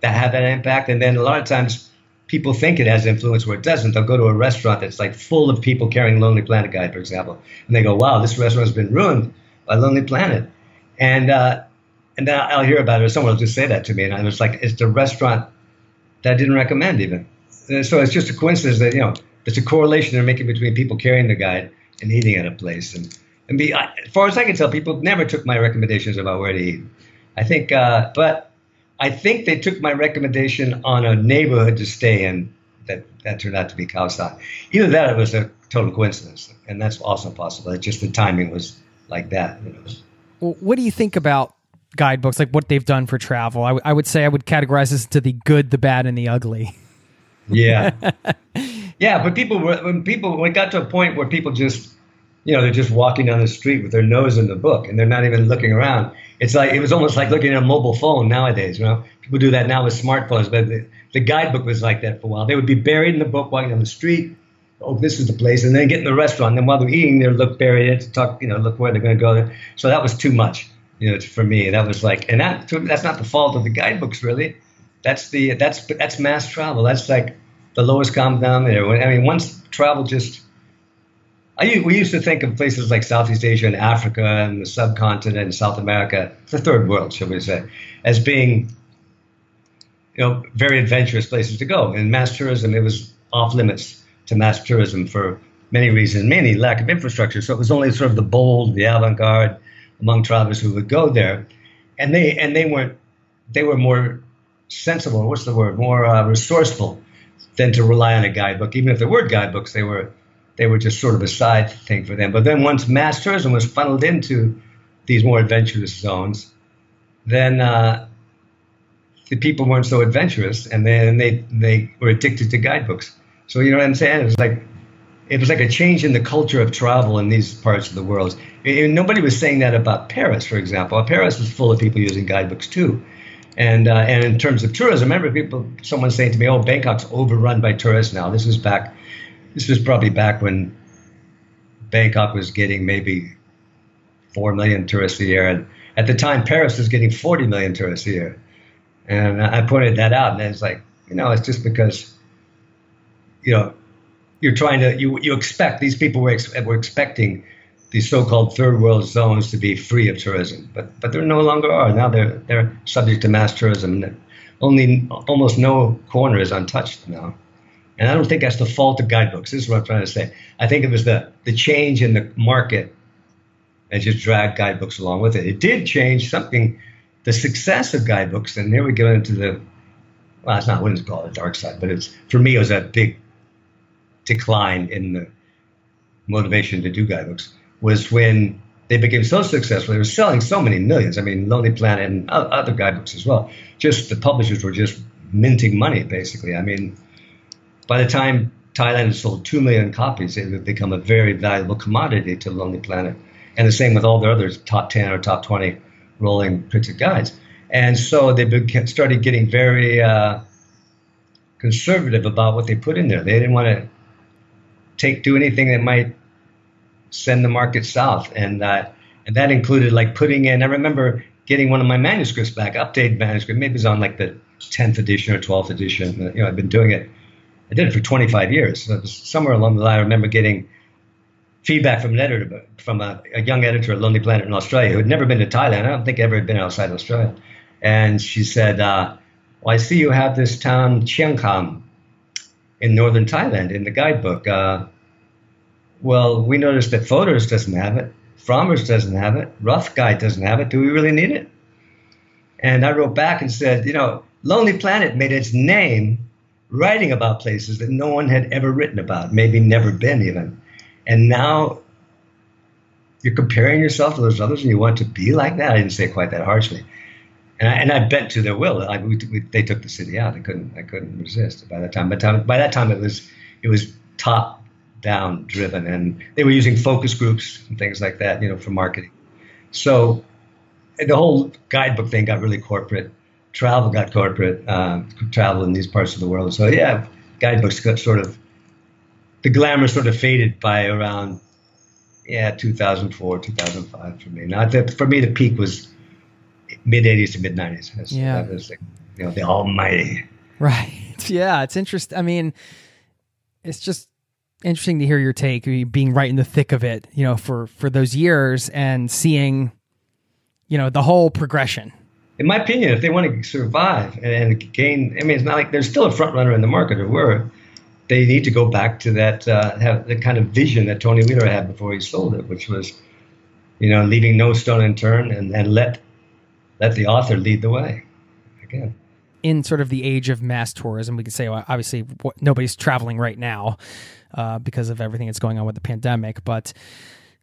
that have that impact, and then a lot of times people think it has influence where it doesn't. They'll go to a restaurant that's like full of people carrying Lonely Planet Guide, for example, and they go, "Wow, this restaurant's been ruined by Lonely Planet," and uh, and then I'll hear about it, or someone will just say that to me, and I was like, "It's the restaurant that I didn't recommend even." And so it's just a coincidence that you know there's a correlation they're making between people carrying the guide and eating at a place, and and be as far as I can tell, people never took my recommendations about where to eat. I think, uh, but I think they took my recommendation on a neighborhood to stay in that, that turned out to be San. Either that or it was a total coincidence, and that's also possible. It's just the timing was like that. You know. well, what do you think about guidebooks, like what they've done for travel? I, w- I would say I would categorize this into the good, the bad, and the ugly. Yeah, *laughs* yeah, but people were when people when it got to a point where people just you know they're just walking down the street with their nose in the book and they're not even looking around it's like it was almost like looking at a mobile phone nowadays. You know, people do that now with smartphones, but the, the guidebook was like that for a while. They would be buried in the book, walking down the street. Oh, this is the place, and then get in the restaurant. And then while they're eating, they look buried to talk. You know, look where they're going to go. So that was too much. You know, for me, that was like, and that that's not the fault of the guidebooks, really. That's the that's that's mass travel. That's like the lowest common denominator. I mean, once travel just I, we used to think of places like Southeast Asia and Africa and the subcontinent and South America, the third world, shall we say, as being you know very adventurous places to go. And mass tourism, it was off limits to mass tourism for many reasons, mainly lack of infrastructure. So it was only sort of the bold, the avant-garde among travelers who would go there, and they and they weren't they were more sensible. What's the word? More uh, resourceful than to rely on a guidebook. Even if there were guidebooks, they were they were just sort of a side thing for them. But then once mass tourism was funneled into these more adventurous zones, then uh, the people weren't so adventurous, and then they they were addicted to guidebooks. So you know what I'm saying? It was like it was like a change in the culture of travel in these parts of the world. And nobody was saying that about Paris, for example. Paris was full of people using guidebooks too. And uh, and in terms of tourism, I remember people, someone saying to me, "Oh, Bangkok's overrun by tourists now." This was back this was probably back when Bangkok was getting maybe 4 million tourists a year. And at the time, Paris was getting 40 million tourists a year. And I pointed that out, and it's like, you know, it's just because, you know, you're trying to, you, you expect, these people were, ex- were expecting these so-called third world zones to be free of tourism, but but they no longer are. Now they're they're subject to mass tourism. Only almost no corner is untouched now. And I don't think that's the fault of guidebooks. This is what I'm trying to say. I think it was the, the change in the market that just dragged guidebooks along with it. It did change something, the success of guidebooks, and here we go into the, well, it's not, I wouldn't call it the dark side, but it's, for me, it was a big decline in the motivation to do guidebooks, was when they became so successful. They were selling so many millions. I mean, Lonely Planet and other guidebooks as well. Just the publishers were just minting money, basically. I mean, by the time Thailand had sold 2 million copies, it had become a very valuable commodity to Lonely Planet. And the same with all their other top 10 or top 20 rolling printed guides. And so they began, started getting very uh, conservative about what they put in there. They didn't want to take do anything that might send the market south. And, uh, and that included like putting in, I remember getting one of my manuscripts back, updated manuscript, maybe it was on like the 10th edition or 12th edition. You know, I've been doing it I did it for 25 years. So somewhere along the line, I remember getting feedback from an editor, from a, a, young editor at Lonely Planet in Australia who had never been to Thailand. I don't think ever had been outside Australia. And she said, uh, well, I see you have this town, Chiang Kham, in northern Thailand in the guidebook. Uh, well, we noticed that Fodor's doesn't have it. Frommer's doesn't have it. Rough Guide doesn't have it. Do we really need it? And I wrote back and said, you know, Lonely Planet made its name writing about places that no one had ever written about, maybe never been even. And now you're comparing yourself to those others and you want to be like that. I didn't say it quite that harshly. And I, and I bent to their will. I, we, we, they took the city out. I couldn't. I couldn't resist by that time. By, time. by that time, it was it was top down driven, and they were using focus groups and things like that, you know, for marketing. So the whole guidebook thing got really corporate travel got corporate, uh, travel in these parts of the world. So yeah, guidebooks got sort of the glamour sort of faded by around yeah, 2004, 2005 for me. Not that for me, the peak was mid 80s to mid 90s. Yeah. That was, like, you know, the almighty. Right. *laughs* Yeah, it's interesting. I mean, it's just interesting to hear your take, being right in the thick of it, you know, for for those years and seeing, you know, the whole progression. In my opinion, if they want to survive and gain, I mean, it's not like there's still a front runner in the market, or were. They need to go back to that uh, have the kind of vision that Tony Wheeler had before he sold it, which was, you know, leaving no stone unturned and, and let let the author lead the way. Again in sort of the age of mass tourism, we could say well, obviously nobody's traveling right now uh, because of everything that's going on with the pandemic. But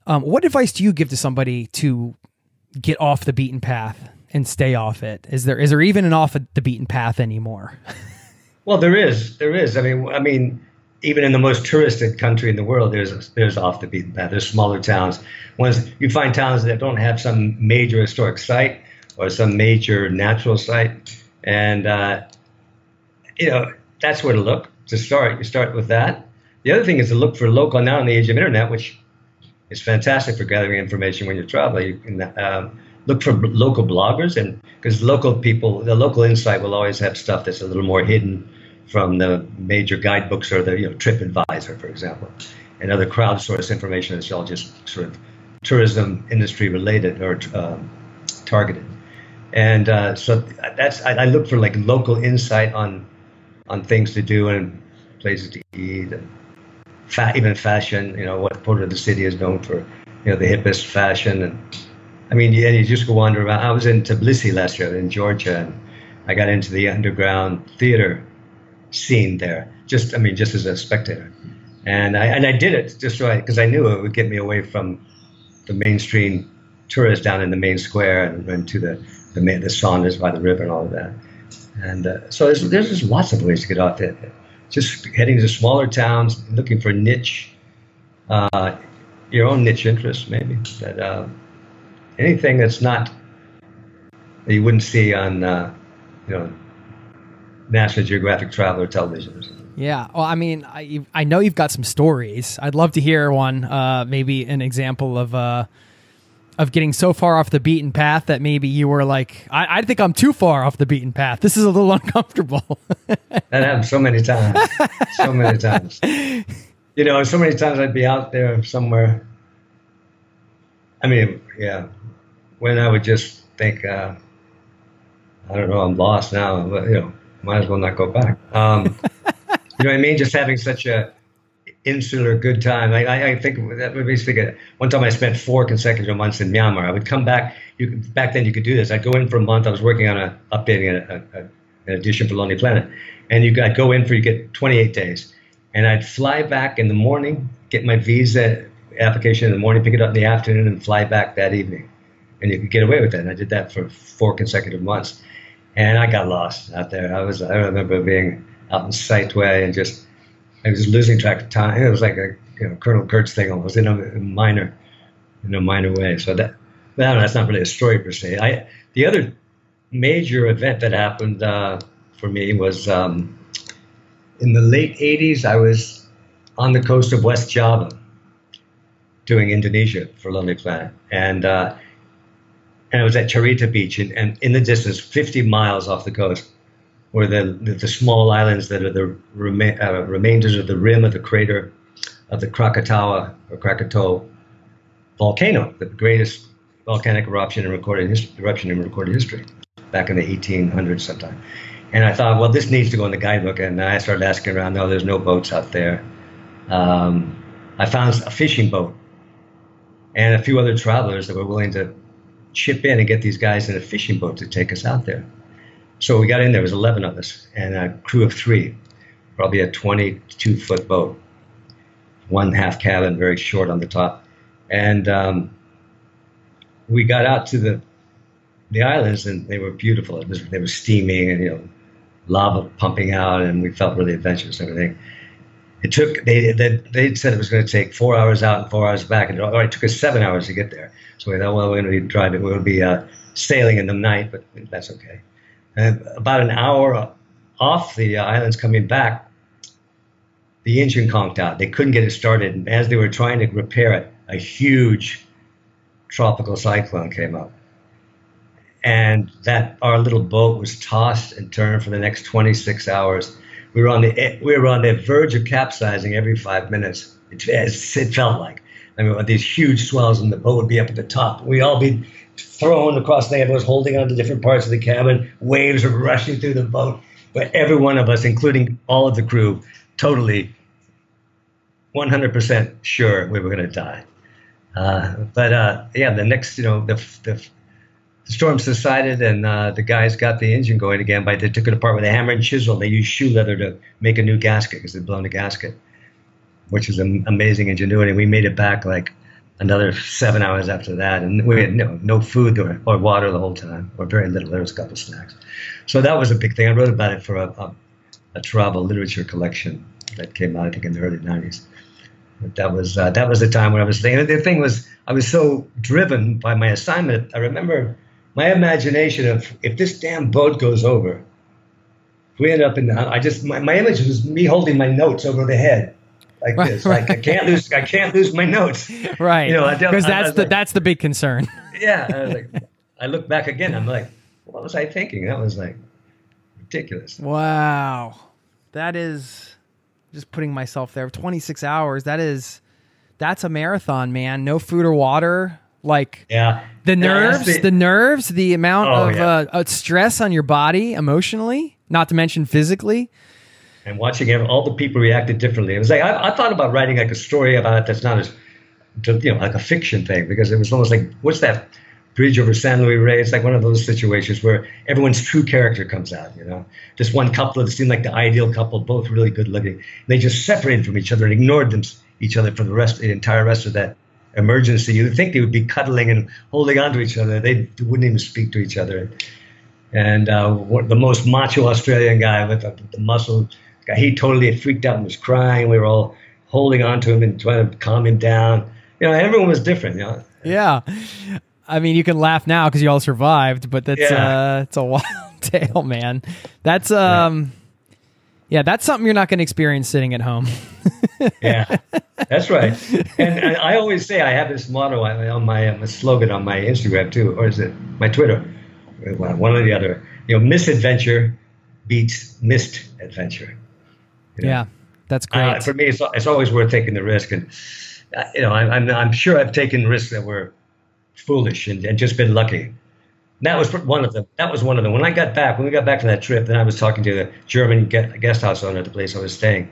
um, what advice do you give to somebody to get off the beaten path and stay off it? Is there is there even an off the beaten path anymore? *laughs* well, there is. There is. I mean, I mean, even in the most touristed country in the world, there's there's off the beaten path. There's smaller towns. Once you find towns that don't have some major historic site or some major natural site and, uh, you know, that's where to look to start. You start with that. The other thing is to look for local, now in the age of internet, which is fantastic for gathering information when you're traveling. You can uh, look for local bloggers, and because local people, the local insight will always have stuff that's a little more hidden from the major guidebooks or the you know TripAdvisor, for example, and other crowdsourced information that's all just sort of tourism industry related or um, targeted. And uh, so that's I, I, look for like local insight on on things to do and places to eat and fa- even fashion. You know what part of the city is known for, you know the hippest fashion and I mean yeah, you just go wander around. I was in Tbilisi last year in Georgia and I got into the underground theater scene there. Just I mean just as a spectator, and I and I did it just right because I knew it would get me away from the mainstream tourists down in the main square and, and to the the, the saunas by the river and all of that. And uh, so there's, there's just lots of ways to get out there. Just heading to smaller towns, looking for niche, uh, your own niche interest, maybe. That uh, anything that's not that you wouldn't see on, uh, you know, National Geographic Traveler television. Yeah. Well, I mean, I I know you've got some stories. I'd love to hear one. Uh, maybe an example of uh, of getting so far off the beaten path that maybe you were like, I, I think I'm too far off the beaten path. This is a little *laughs* uncomfortable. that happened so many times. So many times. *laughs* You know, so many times I'd be out there somewhere. I mean, yeah, when I would just think, uh, I don't know, I'm lost now, but, you know, might as well not go back. Um, *laughs* you know what I mean? Just having such a insular good time. I, I, I think that would basically one time I spent four consecutive months in Myanmar. I would come back. You back then you could do this. I'd go in for a month. I was working on a updating a, a, a, an edition for Lonely Planet, and you I'd go in for you get 28 days, and I'd fly back in the morning, get my visa application in the morning, pick it up in the afternoon, and fly back that evening, and you could get away with that. And I did that for four consecutive months, and I got lost out there. I was I remember being out in Sightlay and just I was losing track of time. It was like a you know, Colonel Kurtz thing almost in a minor, in a minor way. So that, that's not really a story per se. I the other major event that happened uh, for me was um, in the late '80s. I was on the coast of West Java doing Indonesia for Lonely Planet, and uh, and I was at Carita Beach, and, and in the distance, 50 miles off the coast, or the, the, the small islands that are the rema- uh, remainders of the rim of the crater of the Krakatau or Krakatoa volcano, the greatest volcanic eruption in recorded his- eruption in recorded history, back in the 1800s sometime. And I thought, well, this needs to go in the guidebook. And I started asking around. No, there's no boats out there. Um, I found a fishing boat and a few other travelers that were willing to chip in and get these guys in a fishing boat to take us out there. So we got in there, was 11 of us, and a crew of three, probably a 22 foot boat, one half cabin, very short on the top. And um, we got out to the the islands, and they were beautiful. It was, they were steaming, and you know, lava pumping out, and we felt really adventurous and everything. It took they they, they said it was going to take four hours out and four hours back, and it, it took us seven hours to get there. So we thought, well, we're going to be driving, we're going to be uh, sailing in the night, but that's okay. And about an hour off the islands coming back, the engine conked out. They couldn't get it started. And as they were trying to repair it, a huge tropical cyclone came up. And that our little boat was tossed and turned for the next 26 hours. We were on the we were on the verge of capsizing every five minutes. It, it felt like. I mean, these huge swells, and the boat would be up at the top. We all be thrown across the was holding on to different parts of the cabin. Waves were rushing through the boat. But every one of us, including all of the crew, totally 100% sure we were going to die. Uh, but uh, yeah, the next, you know, the, the, the storm subsided and uh, the guys got the engine going again. But they took it apart with a hammer and chisel. They used shoe leather to make a new gasket because they'd blown the gasket, which is an amazing ingenuity. We made it back like another seven hours after that, and we had no, no food or, or water the whole time, or very little. There was a couple snacks. So that was a big thing. I wrote about it for a, a, a travel literature collection that came out, I think, in the early 90s. But that was uh, that was the time when I was thinking. The thing was, I was so driven by my assignment. I remember my imagination of if this damn boat goes over, if we end up in, the, I just my, my image was me holding my notes over the head like this. Like I can't lose, I can't lose my notes. *laughs* Right. You know, because that's the like, that's the big concern. *laughs* yeah. I was like, I look back again. I'm like, what was I thinking? That was like ridiculous. Wow, that is just putting myself there 26 hours that is that's a marathon man no food or water like yeah the nerves the, the, nerves the amount oh, of yeah. uh, stress on your body emotionally not to mention physically and watching all the people reacted differently it was like I, I thought about writing like a story about it that's not as you know like a fiction thing because it was almost like what's that Bridge over San Luis Rey. It's like one of those situations where everyone's true character comes out. You know, this one couple that seemed like the ideal couple, both really good looking. They just separated from each other and ignored them, each other for the rest, the entire rest of that emergency. You'd think they would be cuddling and holding on to each other. They wouldn't even speak to each other. And uh, the most macho Australian guy with the, the muscle he totally freaked out and was crying. We were all holding on to him and trying to calm him down. You know, everyone was different. You know. Yeah. I mean, you can laugh now because you all survived, but that's yeah. uh, it's a *laughs* wild tale, man. That's um, yeah, yeah that's something you're not going to experience sitting at home. *laughs* yeah, that's right. And, and, I always say I have this motto on my, my slogan on my Instagram too, or is it my Twitter? One or the other. You know, misadventure beats missed adventure. You know? Yeah, that's great. Uh, for me, it's, it's always worth taking the risk, and uh, you know, I, I'm I'm sure I've taken risks that were foolish and, and just been lucky. That was one of them. That was one of them. When I got back, when we got back from that trip, then I was talking to the German guest house owner at the place I was staying,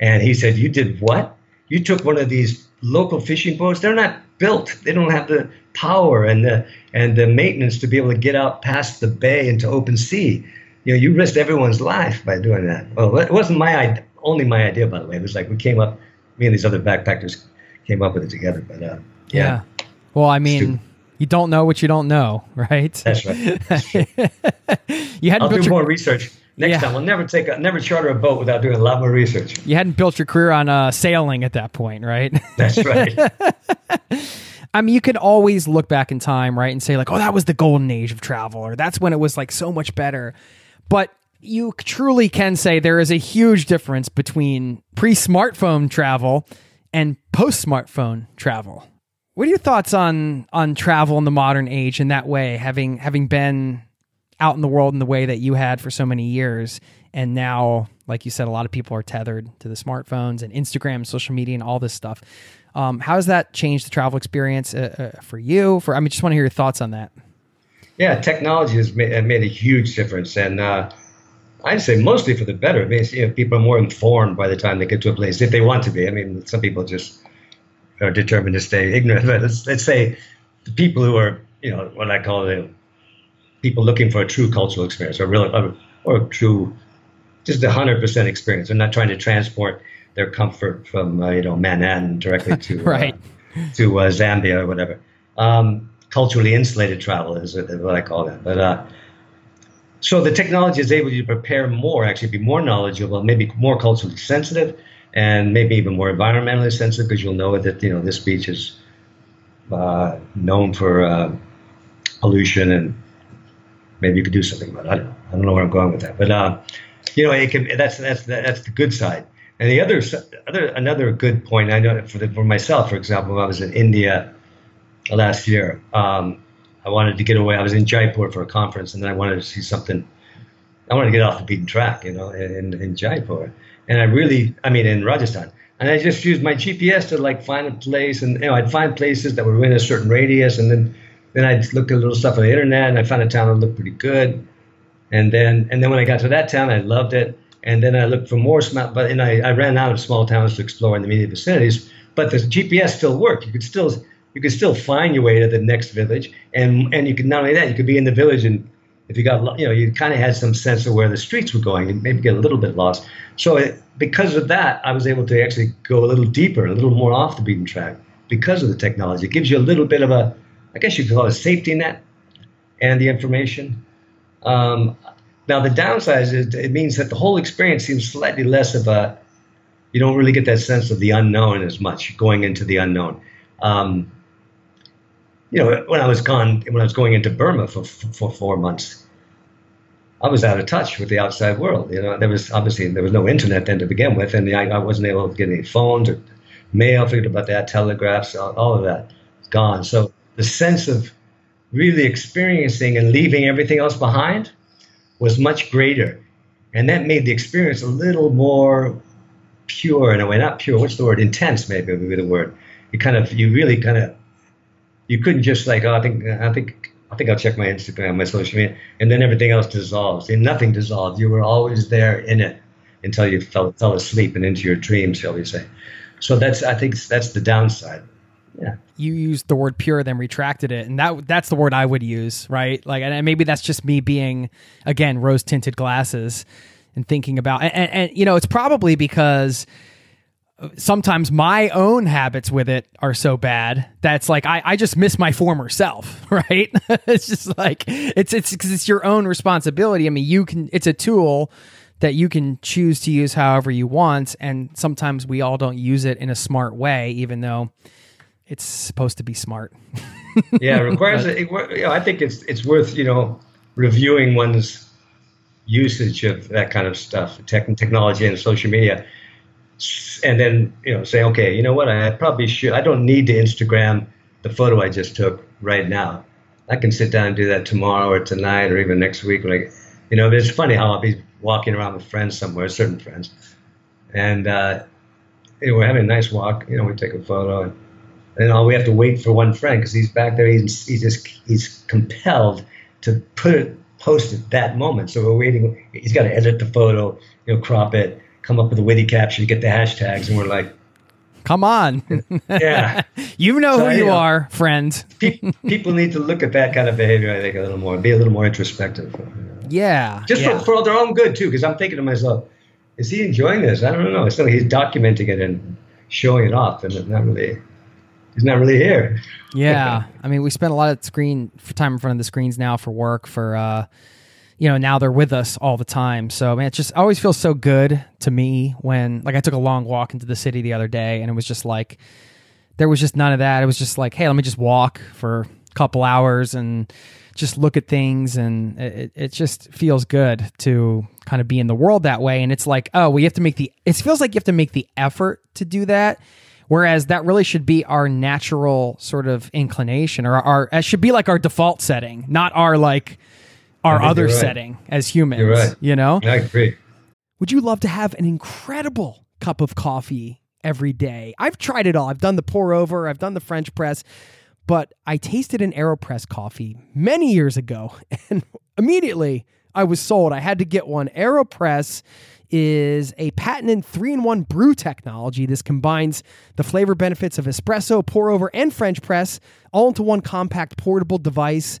and he said, "You did what? You took one of these local fishing boats. They're not built. They don't have the power and the and the maintenance to be able to get out past the bay into open sea. You know, you risked everyone's life by doing that. Well, it wasn't my only my idea, by the way. It was like we came up, me and these other backpackers came up with it together. But uh, yeah. yeah. Well, I mean, you don't know what you don't know, right? That's right. That's *laughs* you hadn't I'll do your, more research next yeah. time. we'll never take a, never charter a boat without doing a lot more research. You hadn't built your career on uh, sailing at that point, right? That's right. *laughs* I mean, you could always look back in time, right, and say like, "Oh, that was the golden age of travel," or "That's when it was like so much better." But you truly can say there is a huge difference between pre-smartphone travel and post-smartphone travel. What are your thoughts on on travel in the modern age in that way, having having been out in the world in the way that you had for so many years, and now, like you said, a lot of people are tethered to the smartphones and Instagram, social media, and all this stuff. Um, how has that changed the travel experience uh, uh, for you? For I mean, just want to hear your thoughts on that. Yeah, technology has made, made a huge difference, and uh, I'd say mostly for the better. It means you know, people are more informed by the time they get to a place if they want to be. I mean, some people just are determined to stay ignorant. *laughs* But let's, let's say the people who are, you know, what I call the people looking for a true cultural experience or real or, or true, just a hundred percent experience. They're not trying to transport their comfort from uh, you know Manhattan directly to *laughs* uh, right. uh, to uh, Zambia or whatever. Um, culturally insulated travel is what I call that. But uh, so the technology is able to prepare more, actually be more knowledgeable, maybe more culturally sensitive, and maybe even more environmentally sensitive because you'll know that you know this beach is uh, known for uh, pollution and maybe you could do something about it. I don't know. I don't know where I'm going with that, but uh, you know, it can. That's that's that's the good side. And the other, other another good point I know for, the, for myself, for example, when I was in India last year. Um, I wanted to get away. I was in Jaipur for a conference, and then I wanted to see something. I wanted to get off the beaten track, you know, in, in Jaipur. And I really, I mean, in Rajasthan. And I just used my GPS to like find a place, and you know, I'd find places that were within a certain radius, and then then I'd look at a little stuff on the internet, and I found a town that looked pretty good. And then and then when I got to that town, I loved it. And then I looked for more small, but and I, I ran out of small towns to explore in the immediate vicinities. But the GPS still worked. You could still you could still find your way to the next village, and and you could not only that, you could be in the village and if you got you know you kind of had some sense of where the streets were going and maybe get a little bit lost. So it, because of that, I was able to actually go a little deeper, a little more off the beaten track because of the technology. It gives you a little bit of a, I guess you could call it a safety net, and the information. Um, now the downside is it means that the whole experience seems slightly less of a. You don't really get that sense of the unknown as much going into the unknown. Um, you know, when I was gone, when I was going into Burma for, for four months, I was out of touch with the outside world. You know, there was obviously there was no internet then to begin with, and I, I wasn't able to get any phones or mail. Forget about that, telegraphs, all, all of that, it's gone. So the sense of really experiencing and leaving everything else behind was much greater, and that made the experience a little more pure in a way. Not pure. What's the word? Intense, maybe would be the word. You kind of, you really kind of you couldn't just like, oh, I think, I think, I think I'll check my Instagram, my social media, and then everything else dissolves. And nothing dissolved. You were always there in it until you fell, fell asleep and into your dreams, shall we say. So that's, I think, that's the downside. Yeah. You used the word pure, then retracted it, and that that's the word I would use, right? Like, and maybe that's just me being, again, rose tinted glasses and thinking about, and, and, and you know, it's probably because sometimes my own habits with it are so bad that's like I, I just miss my former self *laughs* right? *laughs* It's just like it's it's because it's your own responsibility. I mean you can it's a tool that you can choose to use however you want and sometimes we all don't use it in a smart way even though it's supposed to be smart. *laughs* Yeah it requires but, it, you know, i think it's it's worth you know reviewing one's usage of that kind of stuff tech technology and social media and then you know say, okay, you know what? I probably should. I don't need to Instagram the photo I just took right now. I can sit down and do that tomorrow or tonight or even next week. Like, you know, it's funny how I'll be walking around with friends somewhere, certain friends, and uh, you know, we're having a nice walk. You know, we take a photo, and and all we have to wait for one friend because he's back there. He's he's just he's compelled to put it post it that moment. So we're waiting. He's got to edit the photo, you know, crop it, come up with a witty caption, get the hashtags, and we're like, come on. yeah. *laughs* you know so, who you, know, are, friend. people need to look at that kind of behavior, I think, a little more, be a little more introspective. Yeah. Just yeah. For, for their own good, too, because I'm thinking to myself, is he enjoying this? I don't know. It's like he's documenting it and showing it off, and it's not really. He's not really here. yeah, *laughs* I mean, we spend a lot of screen time in front of the screens now for work, for uh, you know, now they're with us all the time. So, man, it just always feels so good to me when, like, I took a long walk into the city the other day and it was just like, there was just none of that. It was just like, hey, let me just walk for a couple hours and just look at things. And it, it just feels good to kind of be in the world that way. And it's like, oh, we have to make the, it feels like you have to make the effort to do that. Whereas that really should be our natural sort of inclination or our, it should be like our default setting, not our like, our other right. setting as humans. Right. You know? I agree. Would you love to have an incredible cup of coffee every day? I've tried it all. I've done the pour over, I've done the French press, but I tasted an AeroPress coffee many years ago *laughs* and immediately I was sold. I had to get one. AeroPress is a patented three in one brew technology. This combines the flavor benefits of espresso, pour over, and French press all into one compact portable device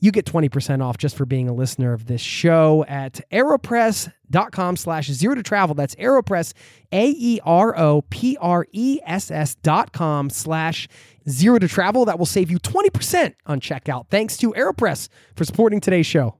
you get 20% off just for being a listener of this show at aeropress.com slash zero to travel. That's aeropress, A-E-R-O-P-R-E-S-S dot com slash zero to travel. That will save you 20% on checkout. Thanks to Aeropress for supporting today's show.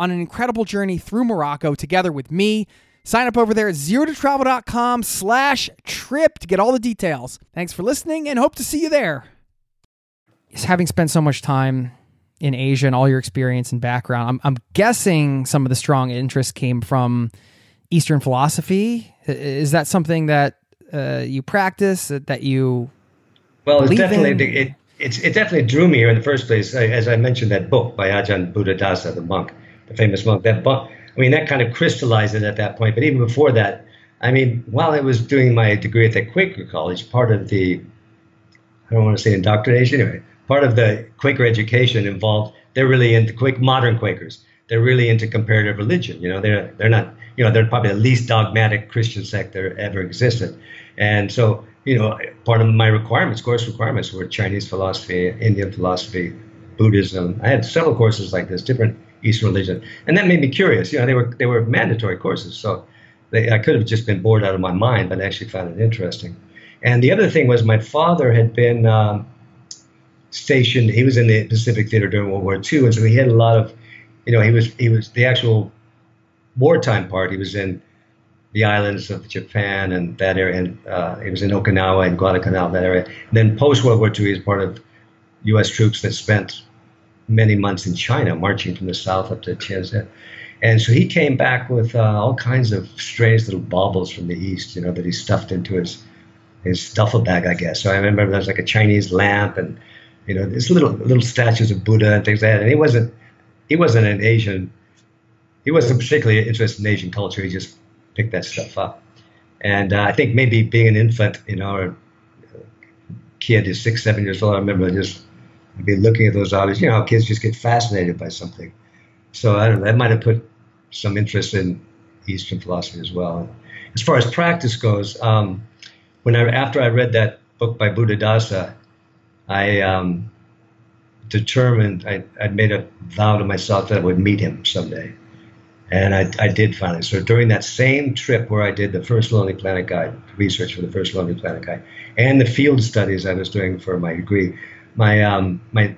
on an incredible journey through Morocco together with me, Sign up over there at zerototravel.com slash trip to get all the details. Thanks for listening and hope to see you there. Having spent so much time in Asia and all your experience and background, I'm, I'm guessing some of the strong interest came from Eastern philosophy. Is that something that uh, you practice, that you well, it's definitely it, it's it definitely drew me here in the first place. As I mentioned, that book by Ajahn Buddhadasa, the monk, the famous monk. That I mean, that kind of crystallized it at that point. But even before that, I mean, while I was doing my degree at the Quaker College, part of the, I don't want to say indoctrination, anyway, part of the Quaker education involved, they're really into Quaker, modern Quakers. They're really into comparative religion. You know, they're, they're not, you know, they're probably the least dogmatic Christian sect there ever existed. And so, you know, part of my requirements, course requirements, were Chinese philosophy, Indian philosophy, Buddhism. I had several courses like this, different Eastern religion, and that made me curious. You know, they were they were mandatory courses, so they, I could have just been bored out of my mind, but I actually found it interesting. And the other thing was my father had been um, stationed. He was in the Pacific Theater during World War II, and so he had a lot of, you know, he was he was the actual wartime part. He was in the islands of Japan and that area, and uh, he was in Okinawa and Guadalcanal, that area. And then post World War II, he was part of U.S. troops that spent many months in China, marching from the south up to Tianjin. And so he came back with uh, all kinds of strange little baubles from the east, you know, that he stuffed into his his duffel bag, I guess. So I remember there was like a Chinese lamp and you know, these little little statues of Buddha and things like that. And he wasn't he wasn't an Asian. He wasn't particularly interested in Asian culture. He just picked that stuff up. And uh, I think maybe being an infant, you know, or kid is six, seven years old. I remember just I'd be looking at those objects. You know kids just get fascinated by something. So I don't know, that might have put some interest in Eastern philosophy as well. As far as practice goes, um, when I after I read that book by Buddhadasa, I um, determined I, I made a vow to myself that I would meet him someday, and I, I did finally. So during that same trip where I did the first Lonely Planet Guide research for the first Lonely Planet Guide, and the field studies I was doing for my degree, my um, my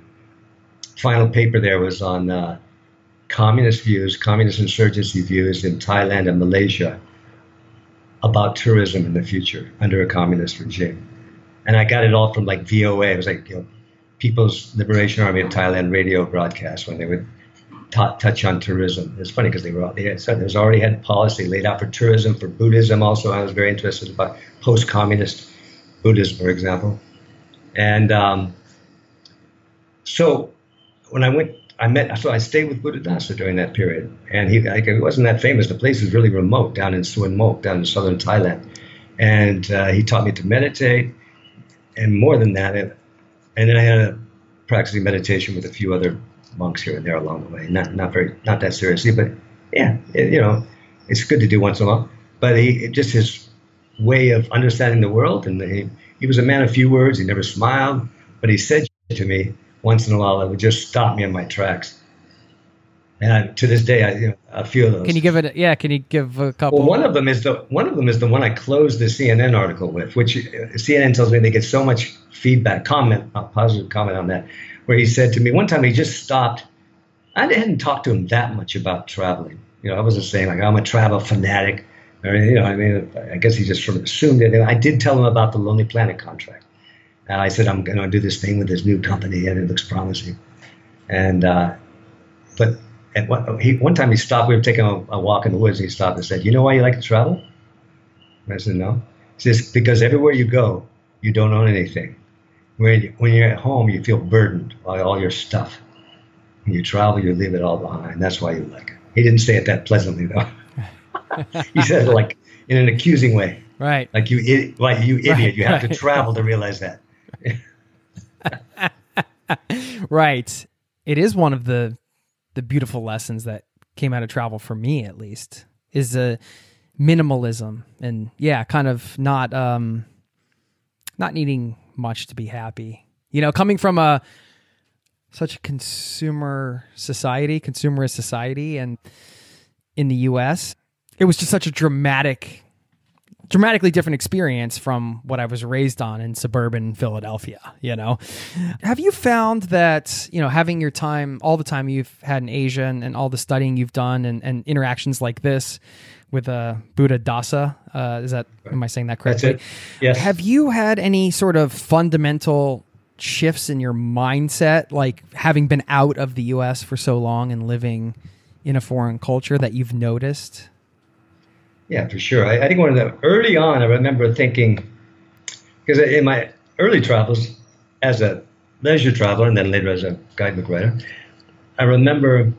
final paper there was on uh, communist views, communist insurgency views in Thailand and Malaysia about tourism in the future under a communist regime. And I got it all from like VOA. It was like you know, People's Liberation Army of Thailand radio broadcast when they would t- touch on tourism. It's funny because they were they had, so there's already had policy laid out for tourism, for Buddhism. Also, I was very interested about post-communist Buddhism, for example. And um, so when I went, I met, so I stayed with Buddhadasa during that period. And he, like, he wasn't that famous. The place is really remote down in Suan Mokkh, down in southern Thailand. And uh, he taught me to meditate. And more than that, and, and then I had a practicing meditation with a few other monks here and there along the way. Not, not very, not that seriously, but yeah, it, you know, it's good to do once in a while. But he, just his way of understanding the world. And he, he was a man of few words. He never smiled, but he said to me, once in a while that would just stop me in my tracks. And I, to this day, I, you know, I feel those. Can you give it? Yeah, can you give a couple? Well, one of them is the one of them is the one I closed the CNN article with, which uh, CNN tells me they get so much feedback, comment, a positive comment on that, where he said to me one time he just stopped. I hadn't talked to him that much about traveling. You know, I wasn't saying like I'm a travel fanatic, or you know, I mean, I guess he just sort of assumed it. And I did tell him about the Lonely Planet contract and I said, I'm going to do this thing with this new company, and it looks promising. And uh, but at one, he, one time he stopped. We were taking a, a, walk in the woods. And he stopped and said, "You know why you like to travel?" And I said, "No." He says, "Because everywhere you go, you don't own anything. When you, when you're at home, you feel burdened by all your stuff. When you travel, you leave it all behind. That's why you like it. He didn't say it that pleasantly though. *laughs* he said it like in an accusing way. Right. Like you, like you idiot. Right, you have to travel to realize that. *laughs* Right. It is one of the the beautiful lessons that came out of travel for me at least is a minimalism and yeah, kind of not um not needing much to be happy. You know, coming from a such a consumer society, consumerist society and in the US, it was just such a dramatic dramatically different experience from what I was raised on in suburban Philadelphia, you know. Have you found that, you know, having your time all the time you've had in Asia and, and all the studying you've done and, and interactions like this with uh, Buddha Dasa, uh, is that am I saying that correctly? Yes. Have you had any sort of fundamental shifts in your mindset, like having been out of the US for so long and living in a foreign culture that you've noticed? Yeah, for sure. I, I think one of the early on, I remember thinking because in my early travels as a leisure traveler and then later as a guidebook writer, I remember,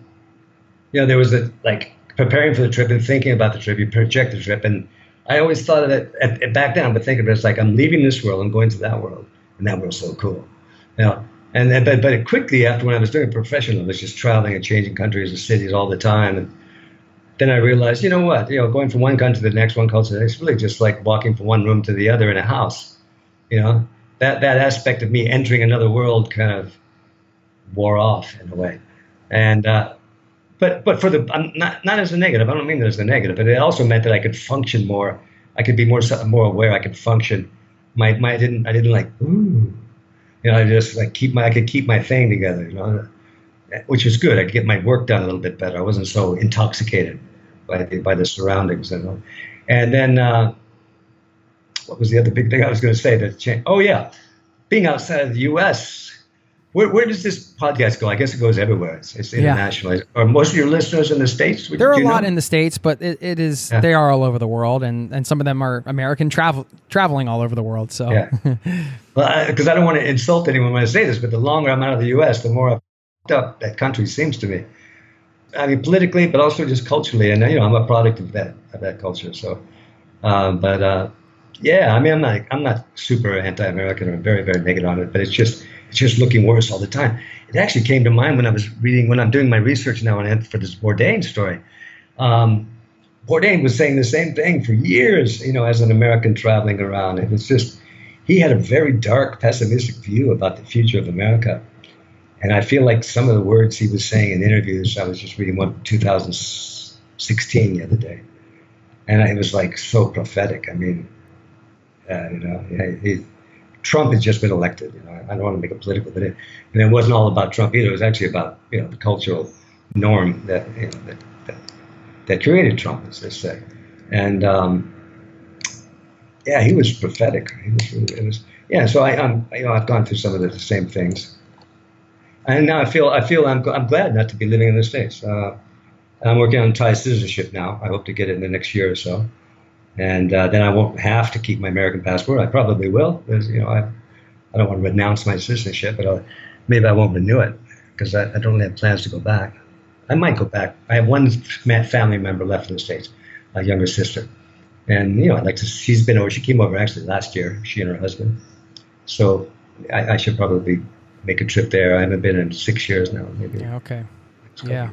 you know, there was a like preparing for the trip and thinking about the trip. You project the trip, and I always thought of it at, at, back then. But thinking of it as like I'm leaving this world and going to that world, and that world's so cool. You know, and but but quickly after when I was doing it professional, I was just traveling and changing countries and cities all the time, and then I realized, you know what, you know, going from one country to the next, one culture, to the next, it's really just like walking from one room to the other in a house. You know, that that aspect of me entering another world kind of wore off in a way, and uh, but but for the I'm not not as a negative. I don't mean that as a negative, but it also meant that I could function more. I could be more more aware. I could function. My my I didn't I didn't like ooh, you know. I just like keep my I could keep my thing together. You know which was good. I could get my work done a little bit better. I wasn't so intoxicated by the, by the surroundings, know. And then, uh, what was the other big thing I was going to say that changed? Oh yeah, being outside of the U.S. Where, where does this podcast go? I guess it goes everywhere. It's, it's Yeah. international. Are most of your listeners in the states? There are a lot know? in the states, but it, it is Yeah. they are all over the world, and, and some of them are American travel traveling all over the world. So Yeah. *laughs* Well, because I, don't want to insult anyone when I say this, but the longer I'm out of the U.S., the more fucked up that country seems to me. I mean, politically, but also just culturally, and you know, I'm a product of that of that culture. So, um, but uh, yeah, I mean, I'm not I'm not super anti-American or very very negative on it, but it's just it's just looking worse all the time. It actually came to mind when I was reading when I'm doing my research now on for this Bourdain story. Um, Bourdain was saying the same thing for years, you know, as an American traveling around. It was just he had a very dark, pessimistic view about the future of America. And I feel like some of the words he was saying in interviews, I was just reading one 2016 the other day, and it was like so prophetic. I mean, uh, you know, he, he, Trump has just been elected. You know, I don't want to make it political, but it, and it wasn't all about Trump either. It was actually about you know the cultural norm that you know, that, that that created Trump, as they say. And um, yeah, he was prophetic. He was, it was yeah. So I, I'm you know I've gone through some of the same things and now I feel I feel I'm, I'm glad not to be living in the states. Uh, I'm working on Thai citizenship now. I hope to get it in the next year or so, and uh, then I won't have to keep my American passport. I probably will. You know, I, I don't want to renounce my citizenship, but I'll, maybe I won't renew it because I, I don't really have plans to go back. I might go back. I have one family member left in the states, a younger sister, and you know I'd like to. She's been over. She came over actually last year. She and her husband. So I, I should probably make a trip there. I haven't been in six years now, maybe. yeah, okay, yeah.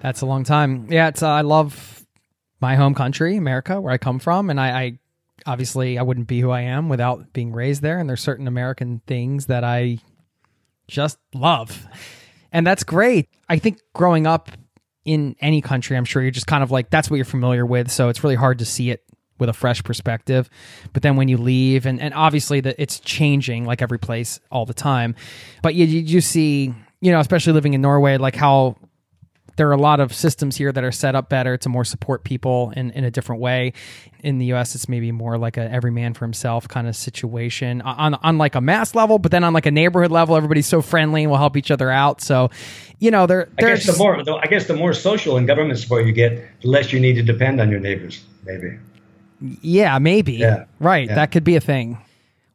that's a long time. Yeah, it's uh, I love my home country, America, where I come from, and I, I obviously I wouldn't be who I am without being raised there. And there's certain American things that I just love, and that's great. I think growing up in any country, I'm sure you're just kind of like that's what you're familiar with, so it's really hard to see it with a fresh perspective. But then when you leave, and, and obviously that it's changing like every place all the time, but you you, you see, you know, especially living in Norway, like how there are a lot of systems here that are set up better to more support people in, in a different way. In the US, it's maybe more like a every man for himself kind of situation on, on like a mass level, but then on like a neighborhood level, everybody's so friendly and will help each other out. So, you know, they're, I guess the more, I guess the more social and government support you get, the less you need to depend on your neighbors. Maybe. Yeah, maybe. Yeah. Right. Yeah. That could be a thing,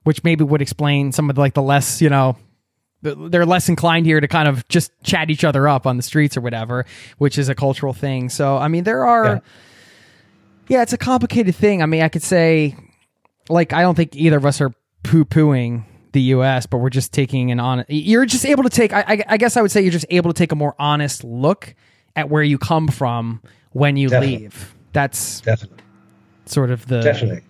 which maybe would explain some of the, like the less, you know, they're less inclined here to kind of just chat each other up on the streets or whatever, which is a cultural thing. So, I mean, there are, yeah, yeah it's a complicated thing. I mean, I could say, like, I don't think either of us are poo pooing the U.S., but we're just taking an honest. You're just able to take. I, I, I, guess I would say you're just able to take a more honest look at where you come from when you Definitely. leave. That's Definitely sort of the Definitely.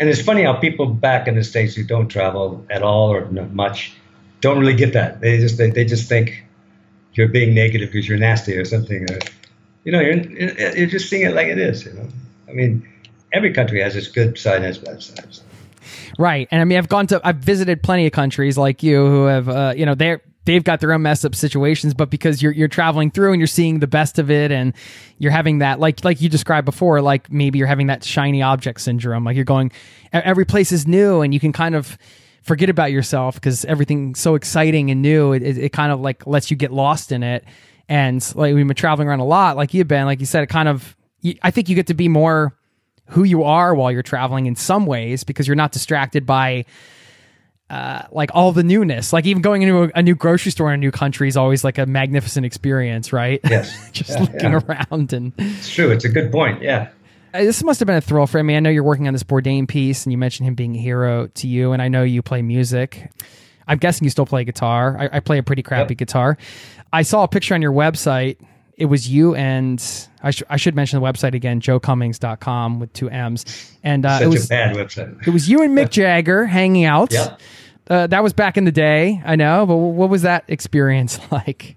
And it's funny how people back in the states who don't travel at all or not much don't really get that. They just they, they just think you're being negative because you're nasty or something. Or, you know, you're you're just seeing it like it is. You know, I mean, every country has its good side and its bad sides. Right, and I mean, I've gone to, I've visited plenty of countries like you who have, uh, you know, they're they've got their own messed up situations, but because you're you're traveling through and you're seeing the best of it, and you're having that like like you described before, like maybe you're having that shiny object syndrome, like you're going, every place is new, and you can kind of forget about yourself because everything's so exciting and new. It, it, it, kind of like lets you get lost in it. And like we've been traveling around a lot, like you've been, like you said, it kind of, I think you get to be more who you are while you're traveling in some ways because you're not distracted by uh, like all the newness. Like even going into a, a, new grocery store in a new country is always like a magnificent experience, right? Yes. *laughs* Just yeah, looking yeah. around and it's true. It's a good point. Yeah. Uh, this must have been a thrill for me. I know you're working on this Bourdain piece, and you mentioned him being a hero to you, and I know you play music. I'm guessing you still play guitar. I, I play a pretty crappy yep. guitar. I saw a picture on your website. It was you and I, sh- I should mention the website again, joecummings.com with two M's. And uh, it was a bad website. it was you and Mick *laughs* Jagger hanging out. Yep. Uh, that was back in the day, I know, but what was that experience *laughs* like?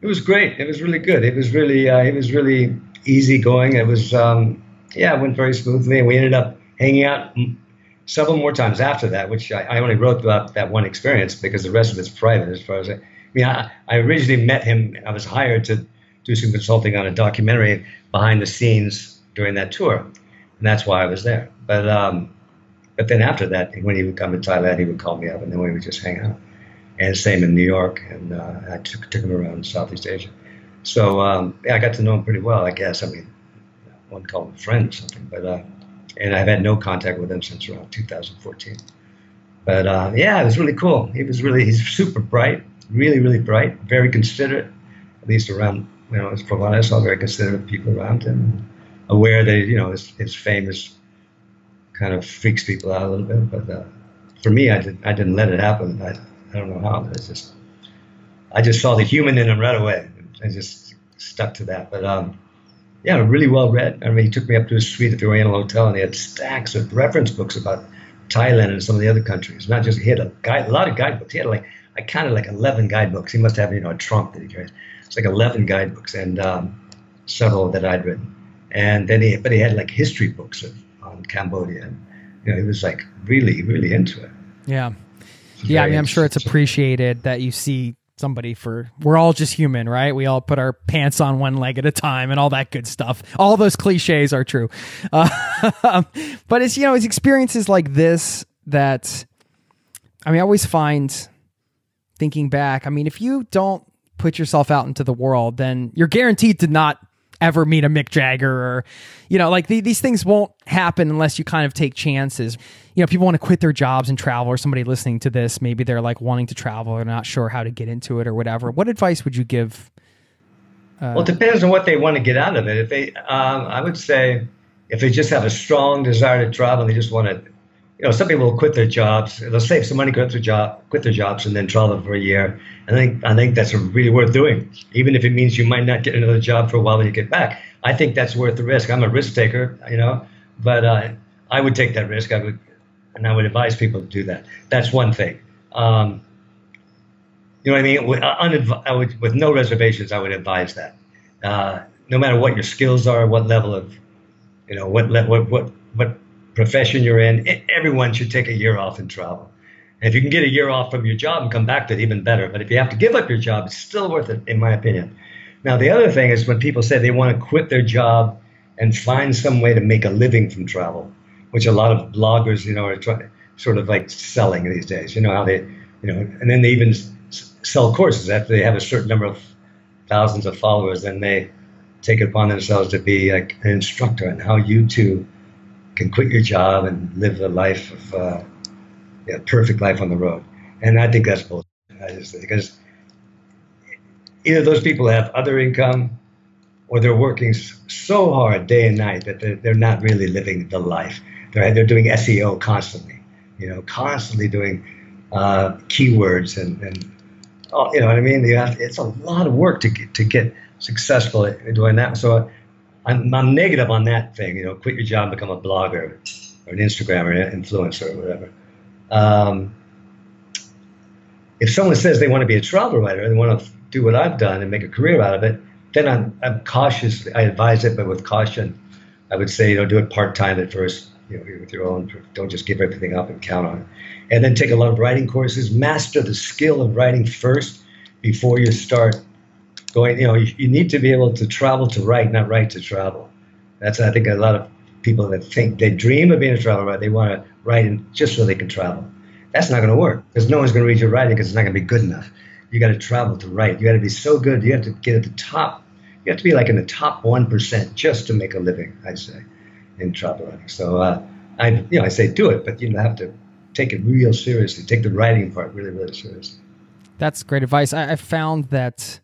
It was great. It was really good. It was really, uh, it was really easy going. It was, um, yeah, it went very smoothly. And we ended up hanging out several more times after that, which I, I, only wrote about that one experience because the rest of it's private as far as I, I mean, I, I originally met him. I was hired to do some consulting on a documentary behind the scenes during that tour. And that's why I was there. But, um, but then after that, when he would come to Thailand, he would call me up and then we would just hang out. And same in New York. And uh, I took, took him around Southeast Asia. So um, yeah, I got to know him pretty well, I guess. I mean, one call him a friend or something. But uh, and I've had no contact with him since around 2014. But uh, yeah, it was really cool. He was really he's super bright, really really bright, very considerate. At least around you know, from what I saw, very considerate people around him, aware that you know his, his fame is kind of freaks people out a little bit. But uh, for me, I did I didn't let it happen. I I don't know how. It's just I just saw the human in him right away. I just stuck to that. But um, yeah, really well read. I mean, he took me up to his suite at the Oriental Hotel, and he had stacks of reference books about Thailand and some of the other countries. Not just he had a guide, a lot of guidebooks. He had like I counted like eleven guidebooks. He must have you know a trunk that he carries. It's like eleven guidebooks and um, several that I'd written. And then he, but he had like history books of, on Cambodia, and you know, he was like really, really into it. Yeah, yeah. I mean, I'm sure it's appreciated that you see somebody for we're all just human right we all put our pants on one leg at a time and all that good stuff all those cliches are true uh, *laughs* but it's you know it's experiences like this that i mean i always find thinking back i mean if you don't put yourself out into the world then you're guaranteed to not ever meet a Mick Jagger or, you know, like the, these things won't happen unless you kind of take chances. You know, people want to quit their jobs and travel, or somebody listening to this, maybe they're like wanting to travel or not sure how to get into it or whatever. What advice would you give? Uh, well, it depends on what they want to get out of it. If they, um, I would say, if they just have a strong desire to travel, and they just want to you know, some people will quit their jobs. They'll save some money, quit their job, quit their jobs, and then travel for a year. I think I think that's really worth doing, even if it means you might not get another job for a while when you get back. I think that's worth the risk. I'm a risk taker, you know, but uh, I would take that risk. I would, and I would advise people to do that. That's one thing. Um, you know what I mean? With, uh, I would, with no reservations, I would advise that. Uh, no matter what your skills are, what level of, you know, what what what what profession you're in, everyone should take a year off and travel. And if you can get a year off from your job and come back to it, even better. But if you have to give up your job, it's still worth it, in my opinion. Now, the other thing is when people say they want to quit their job and find some way to make a living from travel, which a lot of bloggers, you know, are trying, sort of like selling these days. You know how they, you know, and then they even sell courses after they have a certain number of thousands of followers. Then they take it upon themselves to be like an instructor on how you to can quit your job and live a life of uh, yeah, perfect life on the road. And I think that's bullshit. I just because either those people have other income or they're working so hard day and night that they're, they're not really living the life. They're, they're doing SEO constantly, you know, constantly doing uh, keywords and, and oh, you know what I mean? Have, it's a lot of work to get, to get successful at doing that. So I'm, I'm negative on that thing, you know, quit your job, become a blogger or an Instagram or an influencer or whatever. Um, if someone says they want to be a travel writer and they want to do what I've done and make a career out of it, then I'm, I'm cautious. I advise it, but with caution. I would say, you know, do it part time at first, you know, with your own. Don't just give everything up and count on it. And then take a lot of writing courses. Master the skill of writing first before you start going. You know, you, you need to be able to travel to write, not write to travel. That's I think a lot of people that think they dream of being a travel writer. They want to write just so they can travel. That's not going to work because no one's going to read your writing because it's not going to be good enough you got to travel to write. You got to be so good. You have to get at the top. You have to be like in the top one percent just to make a living. I'd say in travel writing. So uh, I, you know, I say do it, but you have to take it real seriously. Take the writing part really, really seriously. That's great advice. I, I found that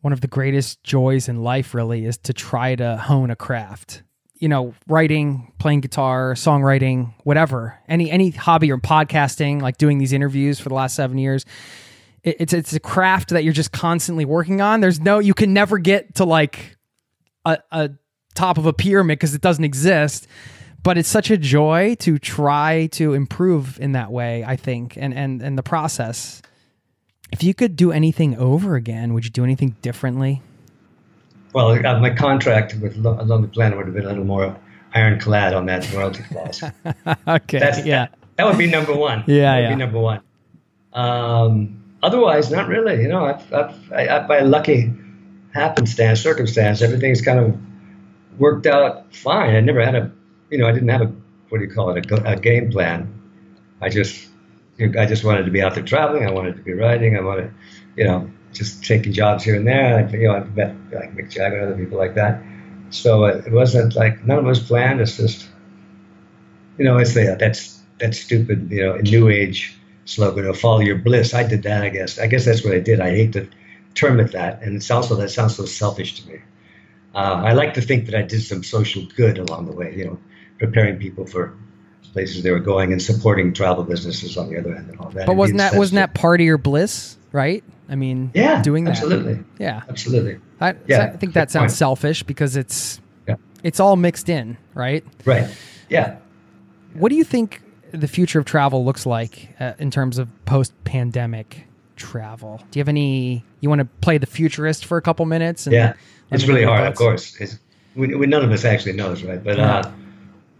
one of the greatest joys in life really is to try to hone a craft you know writing playing guitar songwriting whatever any any hobby or podcasting like doing these interviews for the last seven years it's it's a craft that you're just constantly working on. There's no you can never get to like a, a top of a pyramid because it doesn't exist. But it's such a joy to try to improve in that way. I think, and and and the process. If you could do anything over again, would you do anything differently? Well, uh, my contract with Lonely Planet would have been a little more ironclad on that royalty clause. *laughs* okay, That's, yeah, that, that, would be number one. Yeah, that yeah. Be number one. Um, otherwise, not really. You know, I've, I've, I, I, by lucky happenstance, circumstance, everything's kind of worked out fine. I never had a, you know, I didn't have a, what do you call it, a, a game plan. I just, I just wanted to be out there traveling. I wanted to be writing. I wanted, you know, just taking jobs here and there. I, you know, I've met like Mick Jagger and other people like that. So it wasn't like none of it was planned. It's just, you know, it's the that's that stupid, you know, new age slogan of follow your bliss. I did that, I guess. I guess that's what I did. I hate to term it that. And it's also, that sounds so selfish to me. Uh, I like to think that I did some social good along the way, you know, preparing people for places they were going and supporting travel businesses on the other end and all that. But wasn't that, wasn't that part of your bliss, right? I mean, yeah, doing that. Absolutely. Yeah. Absolutely. I, yeah, I think that sounds point. selfish because it's, yeah. it's all mixed in, right? Right. Yeah. What do you think the future of travel looks like uh, in terms of post pandemic travel. Do you have any? You want to play the futurist for a couple minutes? And, yeah, it's really hard, of course. We, we, none of us actually knows, right? But uh,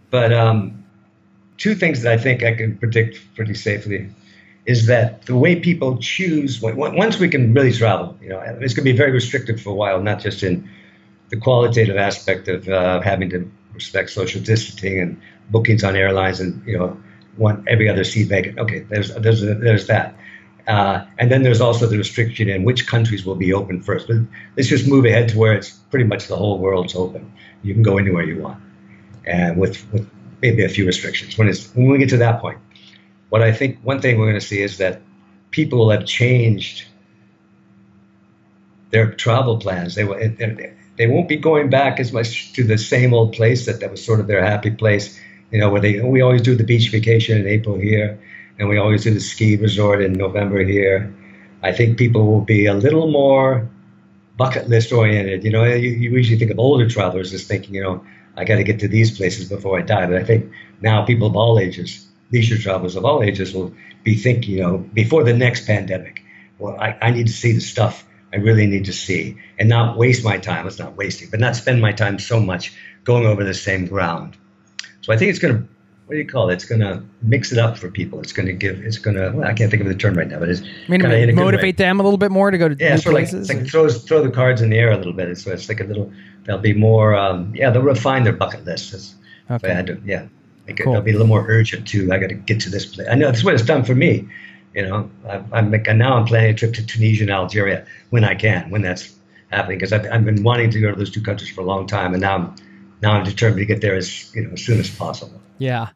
but um, two things that I think I can predict pretty safely is that the way people choose once we can really travel, you know, it's going to be very restrictive for a while, not just in the qualitative aspect of uh, having to respect social distancing and bookings on airlines and you know one every other seat vacant. Okay, there's there's there's that. Uh, and then there's also the restriction in which countries will be open first. But let's just move ahead to where it's pretty much the whole world's open. You can go anywhere you want, and with with maybe a few restrictions. When it's when we get to that point, what I think one thing we're going to see is that people will have changed their travel plans. They will they won't be going back as much to the same old place that that was sort of their happy place you know, where they we always do the beach vacation in April here, and we always do the ski resort in November here. I think people will be a little more bucket list oriented. You know, you, you usually think of older travelers as thinking, you know, I got to get to these places before I die. But I think now people of all ages, leisure travelers of all ages, will be thinking, you know, before the next pandemic, well, I, I need to see the stuff I really need to see and not waste my time. It's not wasting, but not spend my time so much going over the same ground. So I think it's going to, what do you call it? It's going to mix it up for people. It's going to give, it's going to, well, I can't think of the term right now, but it's I mean, motivate them a little bit more to go to yeah, new places. Like, like throws, throw the cards in the air a little bit. So it's like a little, they'll be more, um, yeah, they'll refine their bucket list. okay. I had to, yeah. Cool. They'll be a little more urgent too. I got to get to this place. I know that's what it's done for me. You know, I, I'm now I'm planning a trip to Tunisia and Algeria when I can, when that's happening, because I've, I've been wanting to go to those two countries for a long time, and now I'm now I'm determined to get there as you know as soon as possible. Yeah,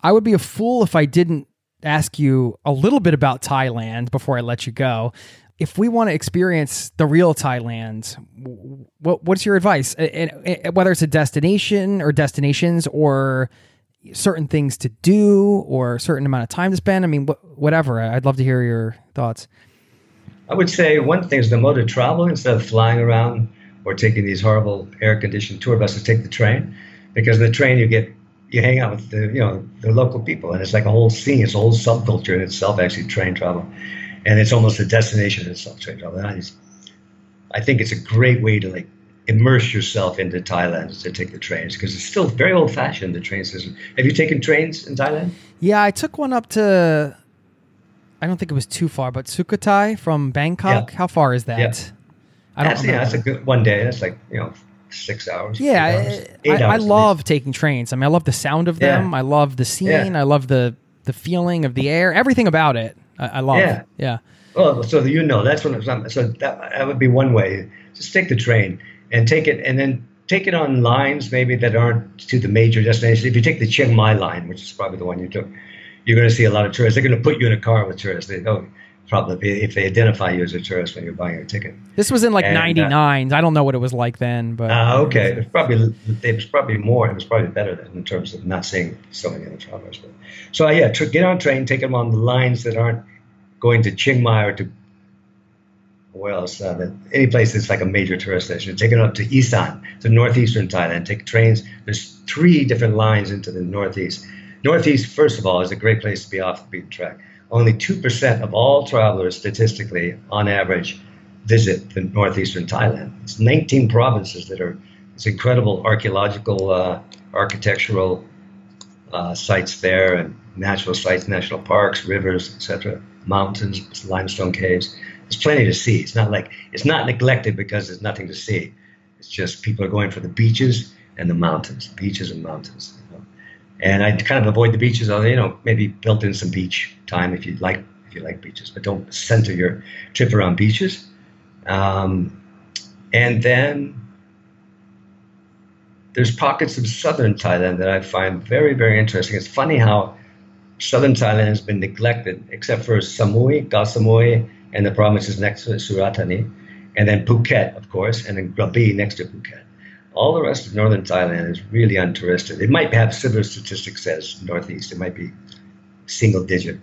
I would be a fool if I didn't ask you a little bit about Thailand before I let you go. If we want to experience the real Thailand, what, what's your advice? Whether it's a destination or destinations or certain things to do or certain amount of time to spend. I mean, wh- whatever. I'd love to hear your thoughts. I would say one thing is the mode of travel instead of flying around or taking these horrible air conditioned tour buses, take the train because the train you get you hang out with the you know the local people and it's like a whole scene, it's a whole subculture in itself. Actually, train travel, and it's almost a destination in itself. Train travel. I, just, I think it's a great way to like immerse yourself into Thailand to take the trains because it's still very old fashioned, the train system. Have you taken trains in Thailand? Yeah, I took one up to, I don't think it was too far, but Sukhothai from Bangkok. Yeah. How far is that? Yeah. I don't that's, yeah, that's a good one day. That's like, you know, six hours. Yeah, hours, I, I, I love taking trains. I mean, I love the sound of them. Yeah. I love the scene. Yeah. I love the the feeling of the air. Everything about it. I, I love. Yeah. Yeah. Well, so you know, that's what I'm. So that, that would be one way. Just take the train and take it and then take it on lines maybe that aren't to the major destinations. If you take the Chiang Mai line, which is probably the one you took, you're going to see a lot of tourists. They're going to put you in a car with tourists. They oh, probably if they identify you as a tourist when you're buying a ticket. This was in like '99. Uh, I don't know what it was like then, but uh, okay, it was probably it was probably more. It was probably better than in terms of not seeing so many other travelers. But so uh, yeah, tr- get on train, take them on the lines that aren't going to Chiang Mai or to where else? Uh, any place that's like a major tourist destination. Take it up to Isan, to northeastern Thailand. Take trains. There's three different lines into the northeast. Northeast, first of all, is a great place to be off the beaten track. Only 2% of all travelers, statistically, on average, visit the northeastern Thailand. It's 19 provinces that are, it's incredible archaeological, uh, architectural uh, sites there, and natural sites, national parks, rivers, etc., mountains, limestone caves there's plenty to see. It's not like it's not neglected because there's nothing to see. It's just people are going for the beaches and the mountains, beaches and mountains. And I kind of avoid the beaches. Although you know, maybe built in some beach time if you like if you like beaches, but don't center your trip around beaches. Um, and then there's pockets of southern Thailand that I find very, very interesting. It's funny how southern Thailand has been neglected, except for Samui, Koh Samui, and the provinces next to it, Surat Thani, and then Phuket, of course, and then Krabi next to Phuket. All the rest of northern Thailand is really untouristed. It might have similar statistics as Northeast. It might be single digit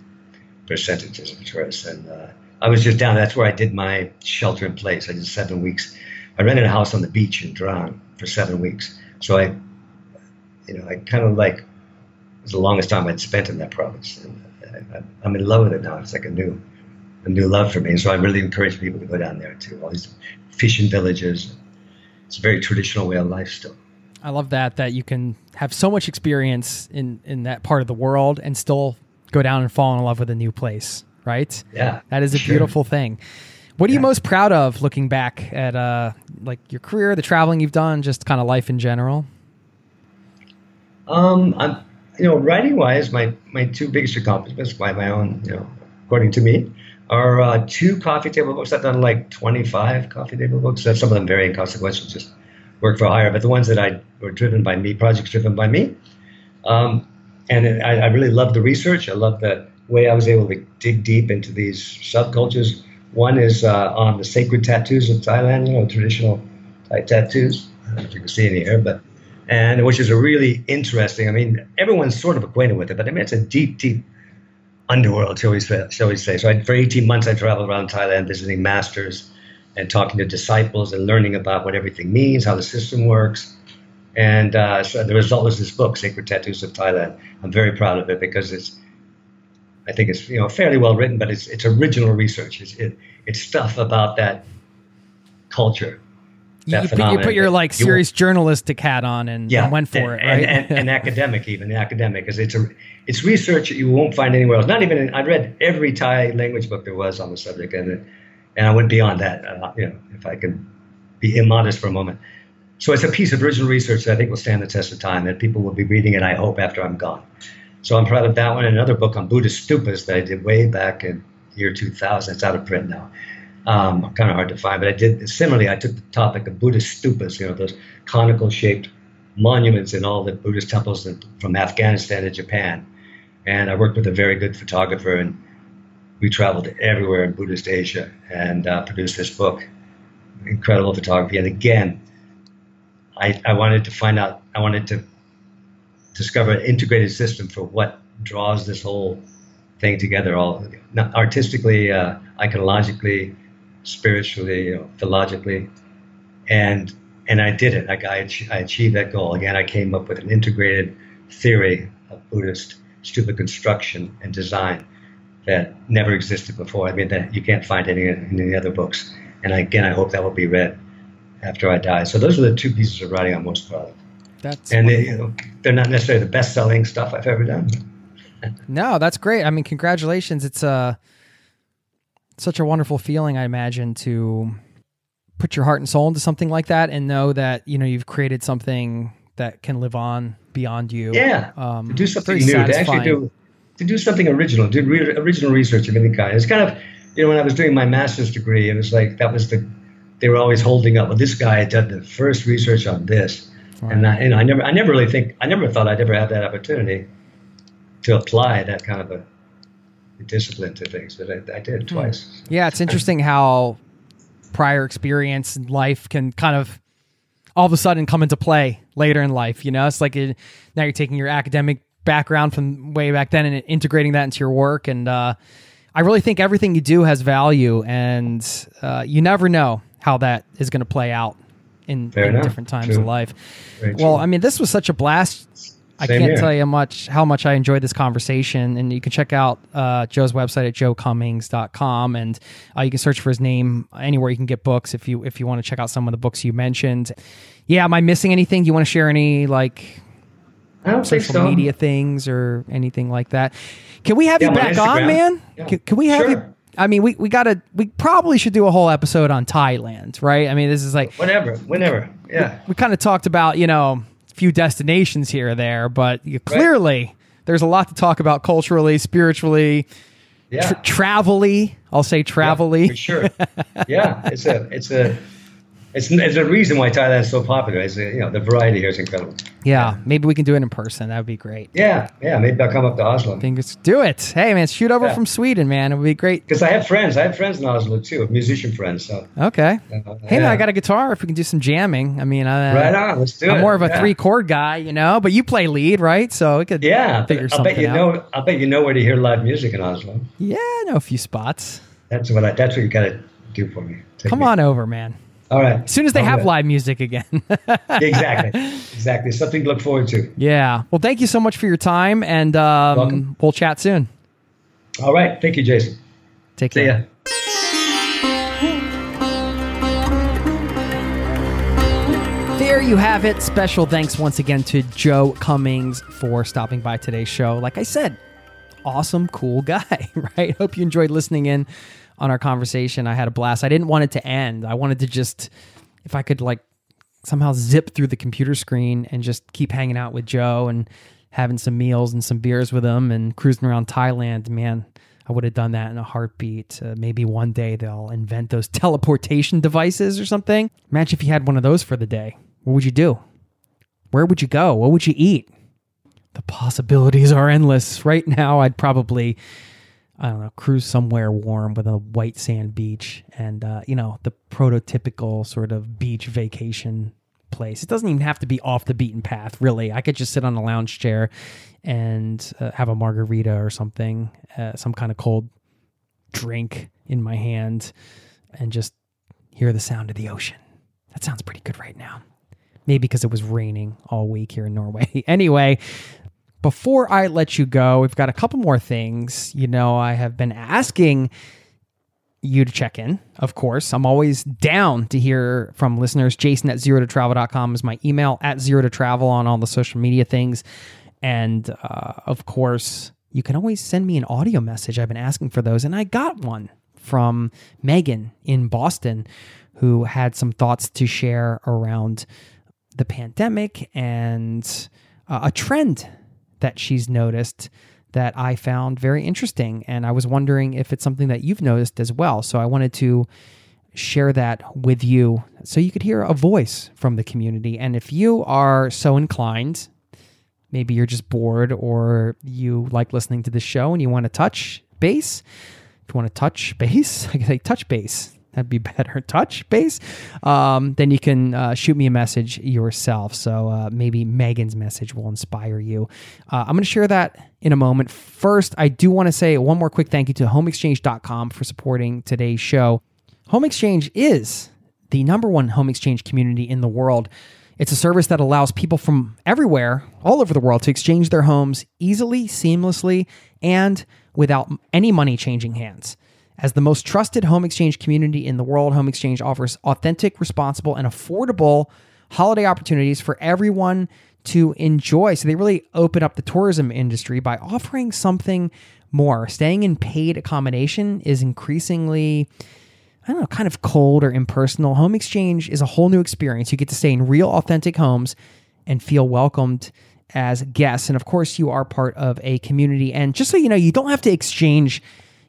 percentages of tourists. And uh, I was just down. That's where I did my shelter in place. I did seven weeks. I rented a house on the beach in Trang for seven weeks. So I, you know, I kind of like it was the longest time I'd spent in that province. And I, I'm in love with it now. It's like a new a new love for me. And So I really encourage people to go down there too. All these fishing villages. It's a very traditional way of life still. I love that that you can have so much experience in in that part of the world and still go down and fall in love with a new place, right? Yeah. That is a sure. beautiful thing. What are yeah. you most proud of looking back at uh like your career, the traveling you've done, just kind of life in general? Um I'm you know, writing wise, my my two biggest accomplishments by my own, you know, according to me, are uh, two coffee table books. I've done like 25 coffee table books. That's some of them very inconsequential, just work for hire. But the ones that I were driven by me, projects driven by me. Um, and I, I, really love the research. I love the way I was able to dig deep into these subcultures. One is uh, on the sacred tattoos of Thailand, you know, traditional Thai tattoos. I don't know if you can see any here, but and which is a really interesting. I mean, everyone's sort of acquainted with it, but I mean, it's a deep, deep underworld, shall we, say. Shall we say. So I, for 18 months, I traveled around Thailand visiting masters and talking to disciples and learning about what everything means, how the system works. And uh, so the result was this book, Sacred Tattoos of Thailand. I'm very proud of it because it's, I think it's you know fairly well written, but it's it's original research. It's it, it's stuff about that culture. You, you, put your like serious journalistic hat on and, yeah, and went for and, it, right? And, and, and *laughs* academic, even the academic, because it's a it's research that you won't find anywhere else. Not even in, I read every Thai language book there was on the subject, and and I went beyond that. Uh, you know, if I can be immodest for a moment. So it's a piece of original research that I think will stand the test of time. That people will be reading it. I hope after I'm gone. So I'm proud of that one. And another book on Buddhist stupas that I did way back in year 2000. It's out of print now. Um, kind of hard to find, but I did similarly. I took the topic of Buddhist stupas, you know, those conical shaped monuments in all the Buddhist temples from Afghanistan to Japan, and I worked with a very good photographer, and we traveled everywhere in Buddhist Asia and uh, produced this book. Incredible photography, and again, I, I wanted to find out. I wanted to discover an integrated system for what draws this whole thing together, all artistically, uh, iconologically, spiritually, you know, philologically, and and I did it. Like I, I achieved that goal. Again, I came up with an integrated theory of Buddhist stupa construction and design that never existed before. I mean, that you can't find any in any other books. And again, I hope that will be read after I die. So those are the two pieces of writing I'm most proud of. That's and they, you know, they're not necessarily the best-selling stuff I've ever done. no, that's great. I mean, congratulations. It's a uh, such a wonderful feeling, I imagine, to put your heart and soul into something like that and know that you know you've created something that can live on beyond you. Yeah, um, to do something new, satisfying. to actually do to do something original, do re- original research of any kind. It's kind of you know when I was doing my master's degree, it was like that was the they were always holding up. Well, this guy had done the first research on this, right. and I, and I never I never really think I never thought I'd ever have that opportunity to apply that kind of a discipline to things, but I, I did hmm. twice. Yeah, it's interesting how prior experience in life can kind of all of a sudden come into play later in life. You know, it's like it, now you're taking your academic background from way back then and integrating that into your work. And uh, I really think everything you do has value, and uh, you never know how that is going to play out in, in different times true. of life. Very well, true. I mean, this was such a blast I can't here. tell you how much how much I enjoyed this conversation. And you can check out uh, Joe's website at joecummings.com and uh, you can search for his name anywhere you can get books if you if you want to check out some of the books you mentioned. Yeah, am I missing anything? Do you want to share any like social so. media things or anything like that? Can we have yeah, you back on, man? Yeah. Can, can, we have sure. you? I mean, we, we gotta we probably should do a whole episode on Thailand, right? I mean, this is like whenever, whenever, yeah. We, we kind of talked about you know few destinations here or there, but you, clearly right. there's a lot to talk about culturally, spiritually, yeah. Tra- travelly. I'll say travelly. Yeah, for sure. yeah, it's a it's a it's, it's a reason why Thailand is so popular. Is you know the variety here is incredible. Yeah, yeah, maybe we can do it in person. That would be great. Yeah, yeah, maybe I'll come up to Oslo. Fingers, do it. Hey man, shoot over yeah. from Sweden, man. It would be great. Because I have friends. I have friends in Oslo too, musician friends. So okay. Uh, hey man, I got a guitar. If we can do some jamming, I mean, uh, right on. Let's do I'm it. I'm more of a three chord guy, you know, but you play lead, right? So we could yeah figure something bet you out. know. I bet you know where to hear live music in Oslo. Yeah, I know a few spots. That's what I. That's what you got to do for me. Take Come me. on over, man. All right. As soon as they All have right. live music again. *laughs* exactly. *laughs* Exactly. Something to look forward to. Yeah. Well, thank you so much for your time, and um, we'll chat soon. All right. Thank you, Jason. Take See care. Ya. There you have it. Special thanks once again to Joe Cummings for stopping by today's show. Like I said, awesome, cool guy, *laughs* right? Hope you enjoyed listening in on our conversation. I had a blast. I didn't want it to end. I wanted to just, if I could like somehow zip through the computer screen and just keep hanging out with Joe and having some meals and some beers with him and cruising around Thailand, man, I would have done that in a heartbeat. Uh, maybe one day they'll invent those *laughs* teleportation devices or something. Imagine if you had one of those for the day. What would you do? Where would you go? What would you eat? The possibilities are endless. Right now, I'd probably I don't know, cruise somewhere warm with a white sand beach and, uh, you know, the prototypical sort of beach vacation place. It doesn't even have to be off the beaten path, really. I could just sit on a lounge chair and uh, have a margarita or something, uh, some kind of cold drink in my hand, and just hear the sound of the ocean. That sounds pretty good right now. Maybe because it was raining all week here in Norway. *laughs* anyway, before I let you go, we've got a couple more things. You know, I have been asking you to check in, of course. I'm always down to hear from listeners. Jason at zero to travel.com is my email, at zero to travel on all the social media things. And uh, of course, you can always send me an audio message. I've been asking for those, and I got one from Megan in Boston who had some thoughts to share around the pandemic and uh, a trend that she's noticed that I found very interesting. And I was wondering if it's something that you've noticed as well. So I wanted to share that with you so you could hear a voice from the community. And if you are so inclined, maybe you're just bored or you like listening to the show and you want to touch base. If you want to touch base, *laughs* I can say touch base. That'd be *laughs* better. Touch base. Um, then you can uh, shoot me a message yourself. So uh, maybe Megan's message will inspire you. Uh, I'm going to share that in a moment. First, I do want to say one more quick thank you to homeexchange.com for supporting today's show. Home Exchange is the number one home exchange community in the world. It's a service that allows people from everywhere, all over the world, to exchange their homes easily, seamlessly, and without any money changing hands. As the most trusted home exchange community in the world, Home Exchange offers authentic, responsible, and affordable holiday opportunities for everyone to enjoy. So they really open up the tourism industry by offering something more. Staying in paid accommodation is increasingly I don't know, kind of cold or impersonal. Home exchange is a whole new experience. You get to stay in real, authentic homes and feel welcomed as guests. And of course, you are part of a community. And just so you know, you don't have to exchange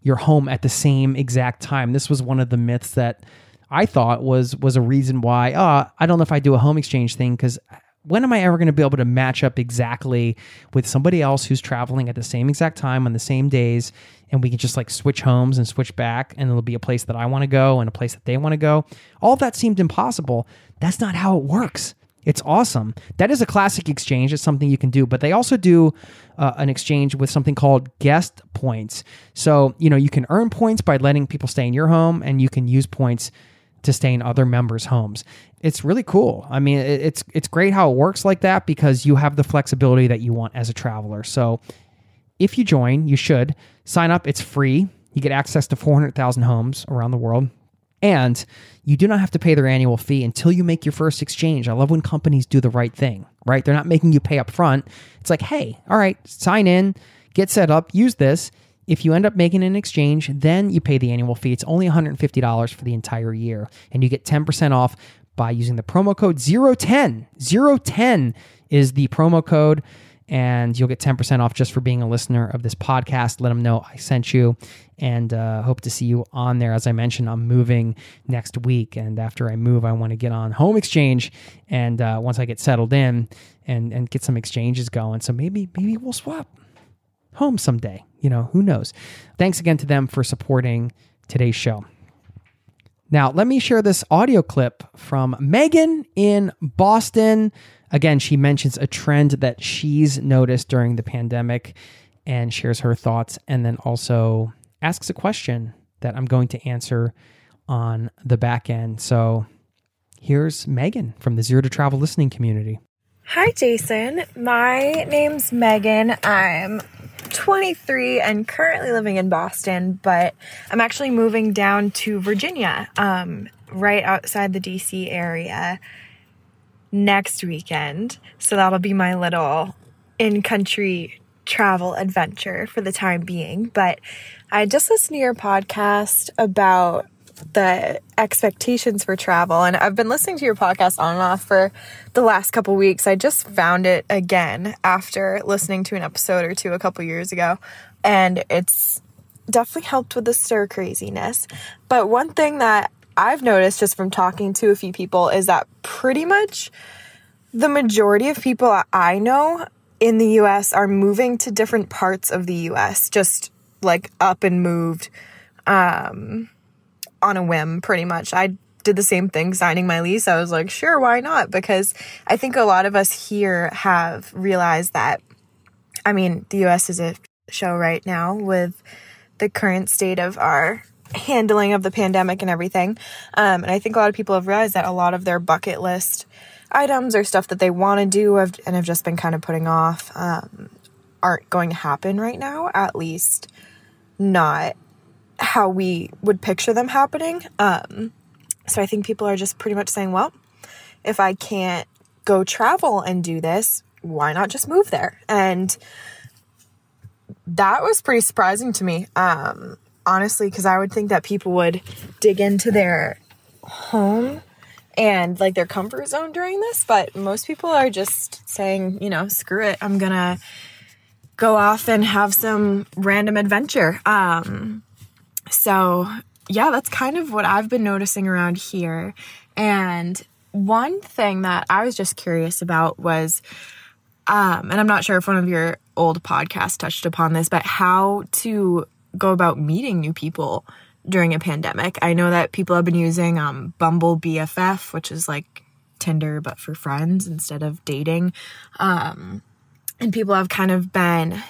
your home at the same exact time. This was one of the myths that I thought was was a reason why. Uh, I don't know if I do a home exchange thing because when am I ever going to be able to match up exactly with somebody else who's traveling at the same exact time on the same days and we can just like switch homes and switch back and it'll be a place that I want to go and a place that they want to go. All that seemed impossible. That's not how it works. It's awesome. That is a classic exchange. It's something you can do, but they also do uh, an exchange with something called guest points. So, you know, you can earn points by letting people stay in your home and you can use points to stay in other members' homes. It's really cool. I mean, it's it's great how it works like that because you have the flexibility that you want as a traveler. So, if you join, you should sign up. It's free. You get access to 400,000 homes around the world. And you do not have to pay their annual fee until you make your first exchange. I love when companies do the right thing, right? They're not making you pay up front. It's like, hey, all right, sign in, get set up, use this. If you end up making an exchange, then you pay the annual fee. It's only $150 for the entire year. And you get 10% off by using the promo code 010. 010 is the promo code and you'll get 10% off just for being a listener of this podcast. Let them know I sent you and uh, hope to see you on there. As I mentioned, I'm moving next week. And after I move, I want to get on home exchange. And uh, once I get settled in and, and get some exchanges going. So maybe, maybe we'll swap home someday. You know, who knows? Thanks again to them for supporting today's show. Now, let me share this audio clip from Megan in Boston. Again, she mentions a trend that she's noticed during the pandemic and shares her thoughts, and then also asks a question that I'm going to answer on the back end. So here's Megan from the Zero to Travel listening community. Hi, Jason. My name's Megan. I'm 23 and currently living in Boston, but I'm actually moving down to Virginia, um, right outside the DC area next weekend. So that'll be my little in country travel adventure for the time being. But I just listened to your podcast about the expectations for travel and I've been listening to your podcast on and off for the last couple weeks. I just found it again after listening to an episode or two a couple years ago and it's definitely helped with the stir craziness. But one thing that I've noticed just from talking to a few people is that pretty much the majority of people I know in the US are moving to different parts of the US, just like up and moved um, on a whim, pretty much. I did the same thing signing my lease. I was like, sure, why not? Because I think a lot of us here have realized that, I mean, the US is a show right now with the current state of our handling of the pandemic and everything. Um, and I think a lot of people have realized that a lot of their bucket list items or stuff that they want to do and have just been kind of putting off um, aren't going to happen right now, at least not how we would picture them happening. Um, so I think people are just pretty much saying, well, if I can't go travel and do this, why not just move there? And that was pretty surprising to me. Um, honestly, because I would think that people would dig into their home and like their comfort zone during this, but most people are just saying, you know, screw it, I'm gonna go off and have some random adventure. Um, so yeah, that's kind of what I've been noticing around here. And one thing that I was just curious about was um, and I'm not sure if one of your old podcasts touched upon this, but how to go about meeting new people during a pandemic. I know that people have been using um, Bumble BFF, which is like Tinder but for friends instead of dating. Um, and people have kind of been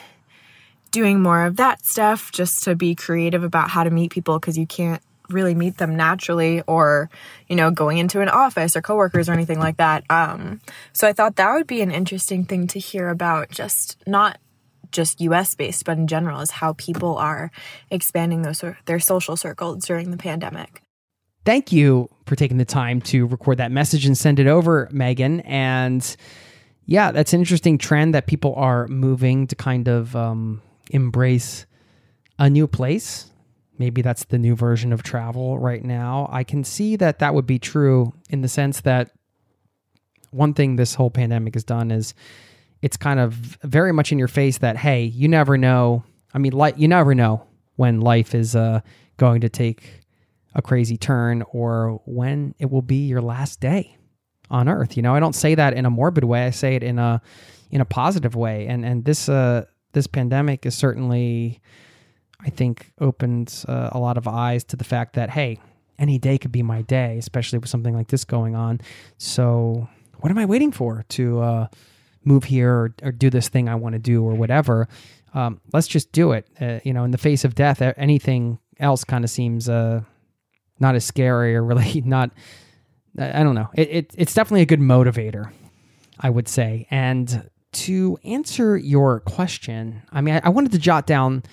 doing more of that stuff just to be creative about how to meet people because you can't really meet them naturally or you know going into an office or coworkers or anything like that um so i thought that would be an interesting thing to hear about just not just US based but in general is how people are expanding those their social circles during the pandemic. Thank you for taking the time to record that message and send it over Megan. And yeah that's an interesting trend that people are moving to kind of um, embrace a new place. Maybe that's the new version of travel right now. I can see that that would be true in the sense that one thing this whole pandemic has done is it's kind of very much in your face that hey, you never know. I mean, like you never know when life is uh, going to take a crazy turn or when it will be your last day on Earth. You know, I don't say that in a morbid way. I say it in a in a positive way. And and this uh, this pandemic is certainly I think opens uh, a lot of eyes to the fact that hey, any day could be my day, especially with something like this going on. So, what am I waiting for to uh, move here or, or, do this thing I want to do or whatever? Um, let's just do it. Uh, you know, in the face of death, anything else kind of seems uh, not as scary or really *laughs* not. I don't know. It, it, it's definitely a good motivator, I would say. And to answer your question, I mean, I, I wanted to jot down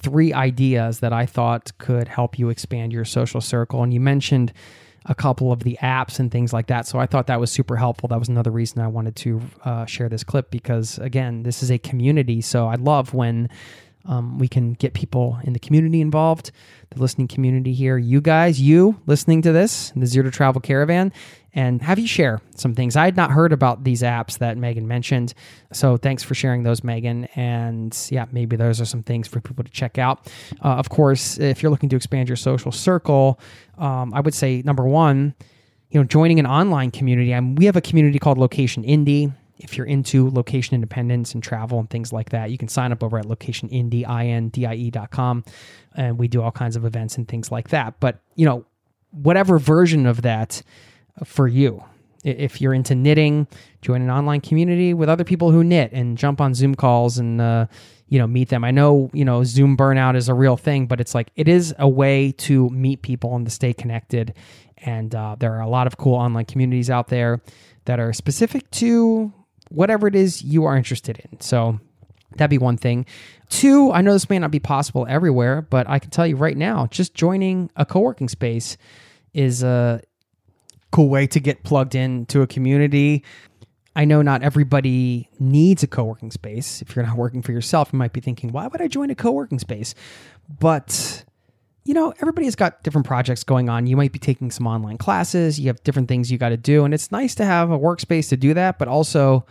three ideas that I thought could help you expand your social circle. And you mentioned a couple of the apps and things like that. So I thought that was super helpful. That was another reason I wanted to uh, share this clip because, again, this is a community. So I love when um, we can get people in the community involved, the listening community here. You guys, you listening to this, the Zero to Travel Caravan, and have you share some things. I had not heard about these apps that Megan mentioned. So thanks for sharing those, Megan. And yeah, maybe those are some things for people to check out. Uh, of course, if you're looking to expand your social circle, um, I would say number one, you know, joining an online community. I mean, we have a community called Location Indie if you're into location independence and travel and things like that, you can sign up over at locationindie.com. And we do all kinds of events and things like that. But, you know, whatever version of that for you. If you're into knitting, join an online community with other people who knit and jump on Zoom calls and, uh, you know, meet them. I know, you know, Zoom burnout is a real thing, but it's like it is a way to meet people and to stay connected. And uh, there are a lot of cool online communities out there that are specific to whatever it is you are interested in. So that'd be one thing. Two, I know this may not be possible everywhere, but I can tell you right now, just joining a co working space is a cool way to get plugged into a community. I know not everybody needs a co working space. If you're not working for yourself, you might be thinking, why would I join a co working space? But you know, everybody's got different projects going on. You might be taking some online classes, you have different things you got to do. And it's nice to have a workspace to do that, but also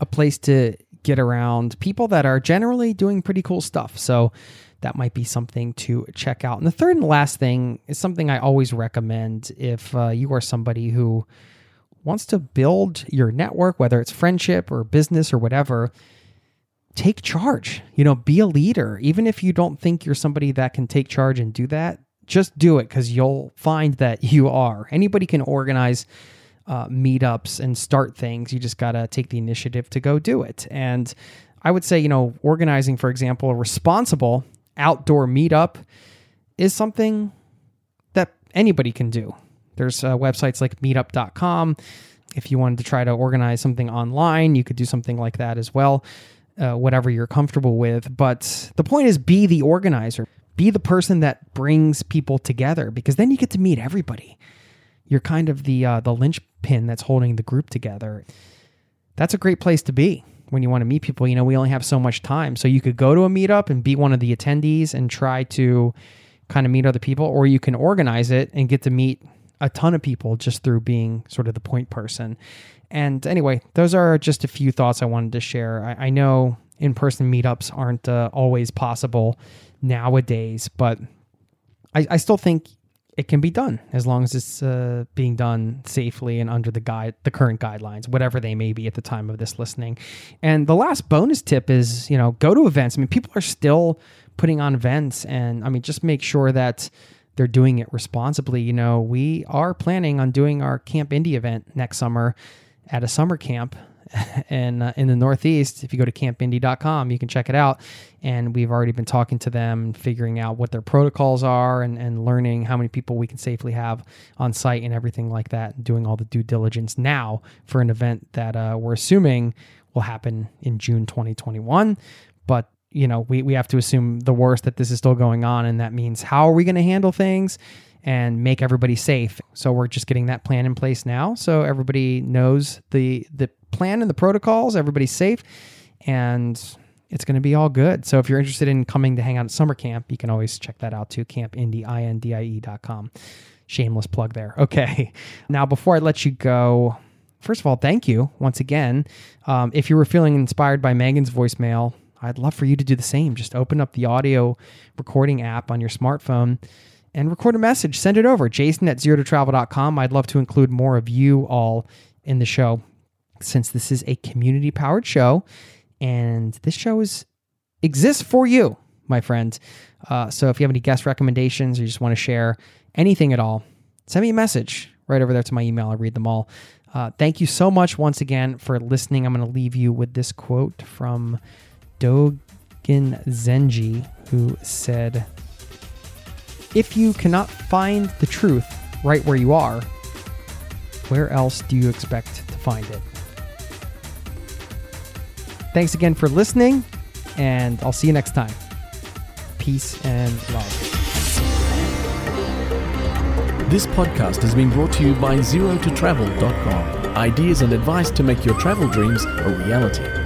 a place to get around people that are generally doing pretty cool stuff. So that might be something to check out. And the third and last thing is something I always recommend if uh, you are somebody who wants to build your network, whether it's friendship or business or whatever take charge. You know, be a leader. Even if you don't think you're somebody that can take charge and do that, just do it because you'll find that *laughs* you are. Anybody can organize uh, meetups and start things. You just got to take the initiative to go do it. And I would say, you know, organizing, for example, a responsible outdoor meetup is something that anybody can do. There's uh, websites like meetup.com. If you wanted to try to organize something online, you could do something like that as well uh, whatever you're comfortable with. But the point is, be the organizer, be the person that brings people together, because then you get to meet everybody. You're kind of the uh, the linchpin that's holding the group together. That's a great place to be when you want to meet people. You know, we only have so much time, so you could go to a meetup and be one of the attendees and try to kind of meet other people, or you can organize it and get to meet a ton of people just through being sort of the point person. And anyway, those are just a few thoughts I wanted to share. I, I know in person meetups aren't uh, always possible nowadays, but I, I still think it can be done as long as it's uh, being done safely and under the guide, the current guidelines, whatever they may be at the time of this listening. And the last bonus tip is, you know, go to events. I mean, people are still putting on events, and I mean, just make sure that they're doing it responsibly. You know, we are planning on doing our Camp Indie event next summer at a summer camp *laughs* and uh, in the Northeast. If you go to campindie.com, you can check it out. And we've already been talking to them, figuring out what their protocols are, and, and learning how many people we can safely have on site and everything like that. Doing all the due diligence now for an event that uh, we're assuming will happen in June 2021. But you know, we, we have to assume the worst that this is still going on, and that means how are we going to handle things? and make everybody safe. So we're just getting that plan in place now, so everybody knows the the plan and the protocols. Everybody's safe, and it's going to be all good. So if you're interested in coming to hang out at summer camp, you can always check that out too. Campindie.com. Shameless plug there. *laughs* Okay. Now before I let you go, first of all, thank you once again. Um, if you were feeling inspired by Megan's voicemail, I'd love for you to do the same. Just open up the audio recording app on your smartphone and record a message. Send it over. Jason at zero to travel.com. I'd love to include more of you all in the show since this is a community powered show and this show is exists for you, my friend. Uh, so if you have any guest recommendations or you just want to share anything at all, send me a message right over there to my email. I read them all. Uh, thank you so much once again for listening. I'm going to leave you with this quote from Dogen Zenji, who said, If you cannot find the truth right where you are, where else do you expect to find it? Thanks again for listening, and I'll see you next time. Peace and love. This podcast has been brought to you by ZeroToTravel.com. Ideas and advice to make your travel dreams a reality.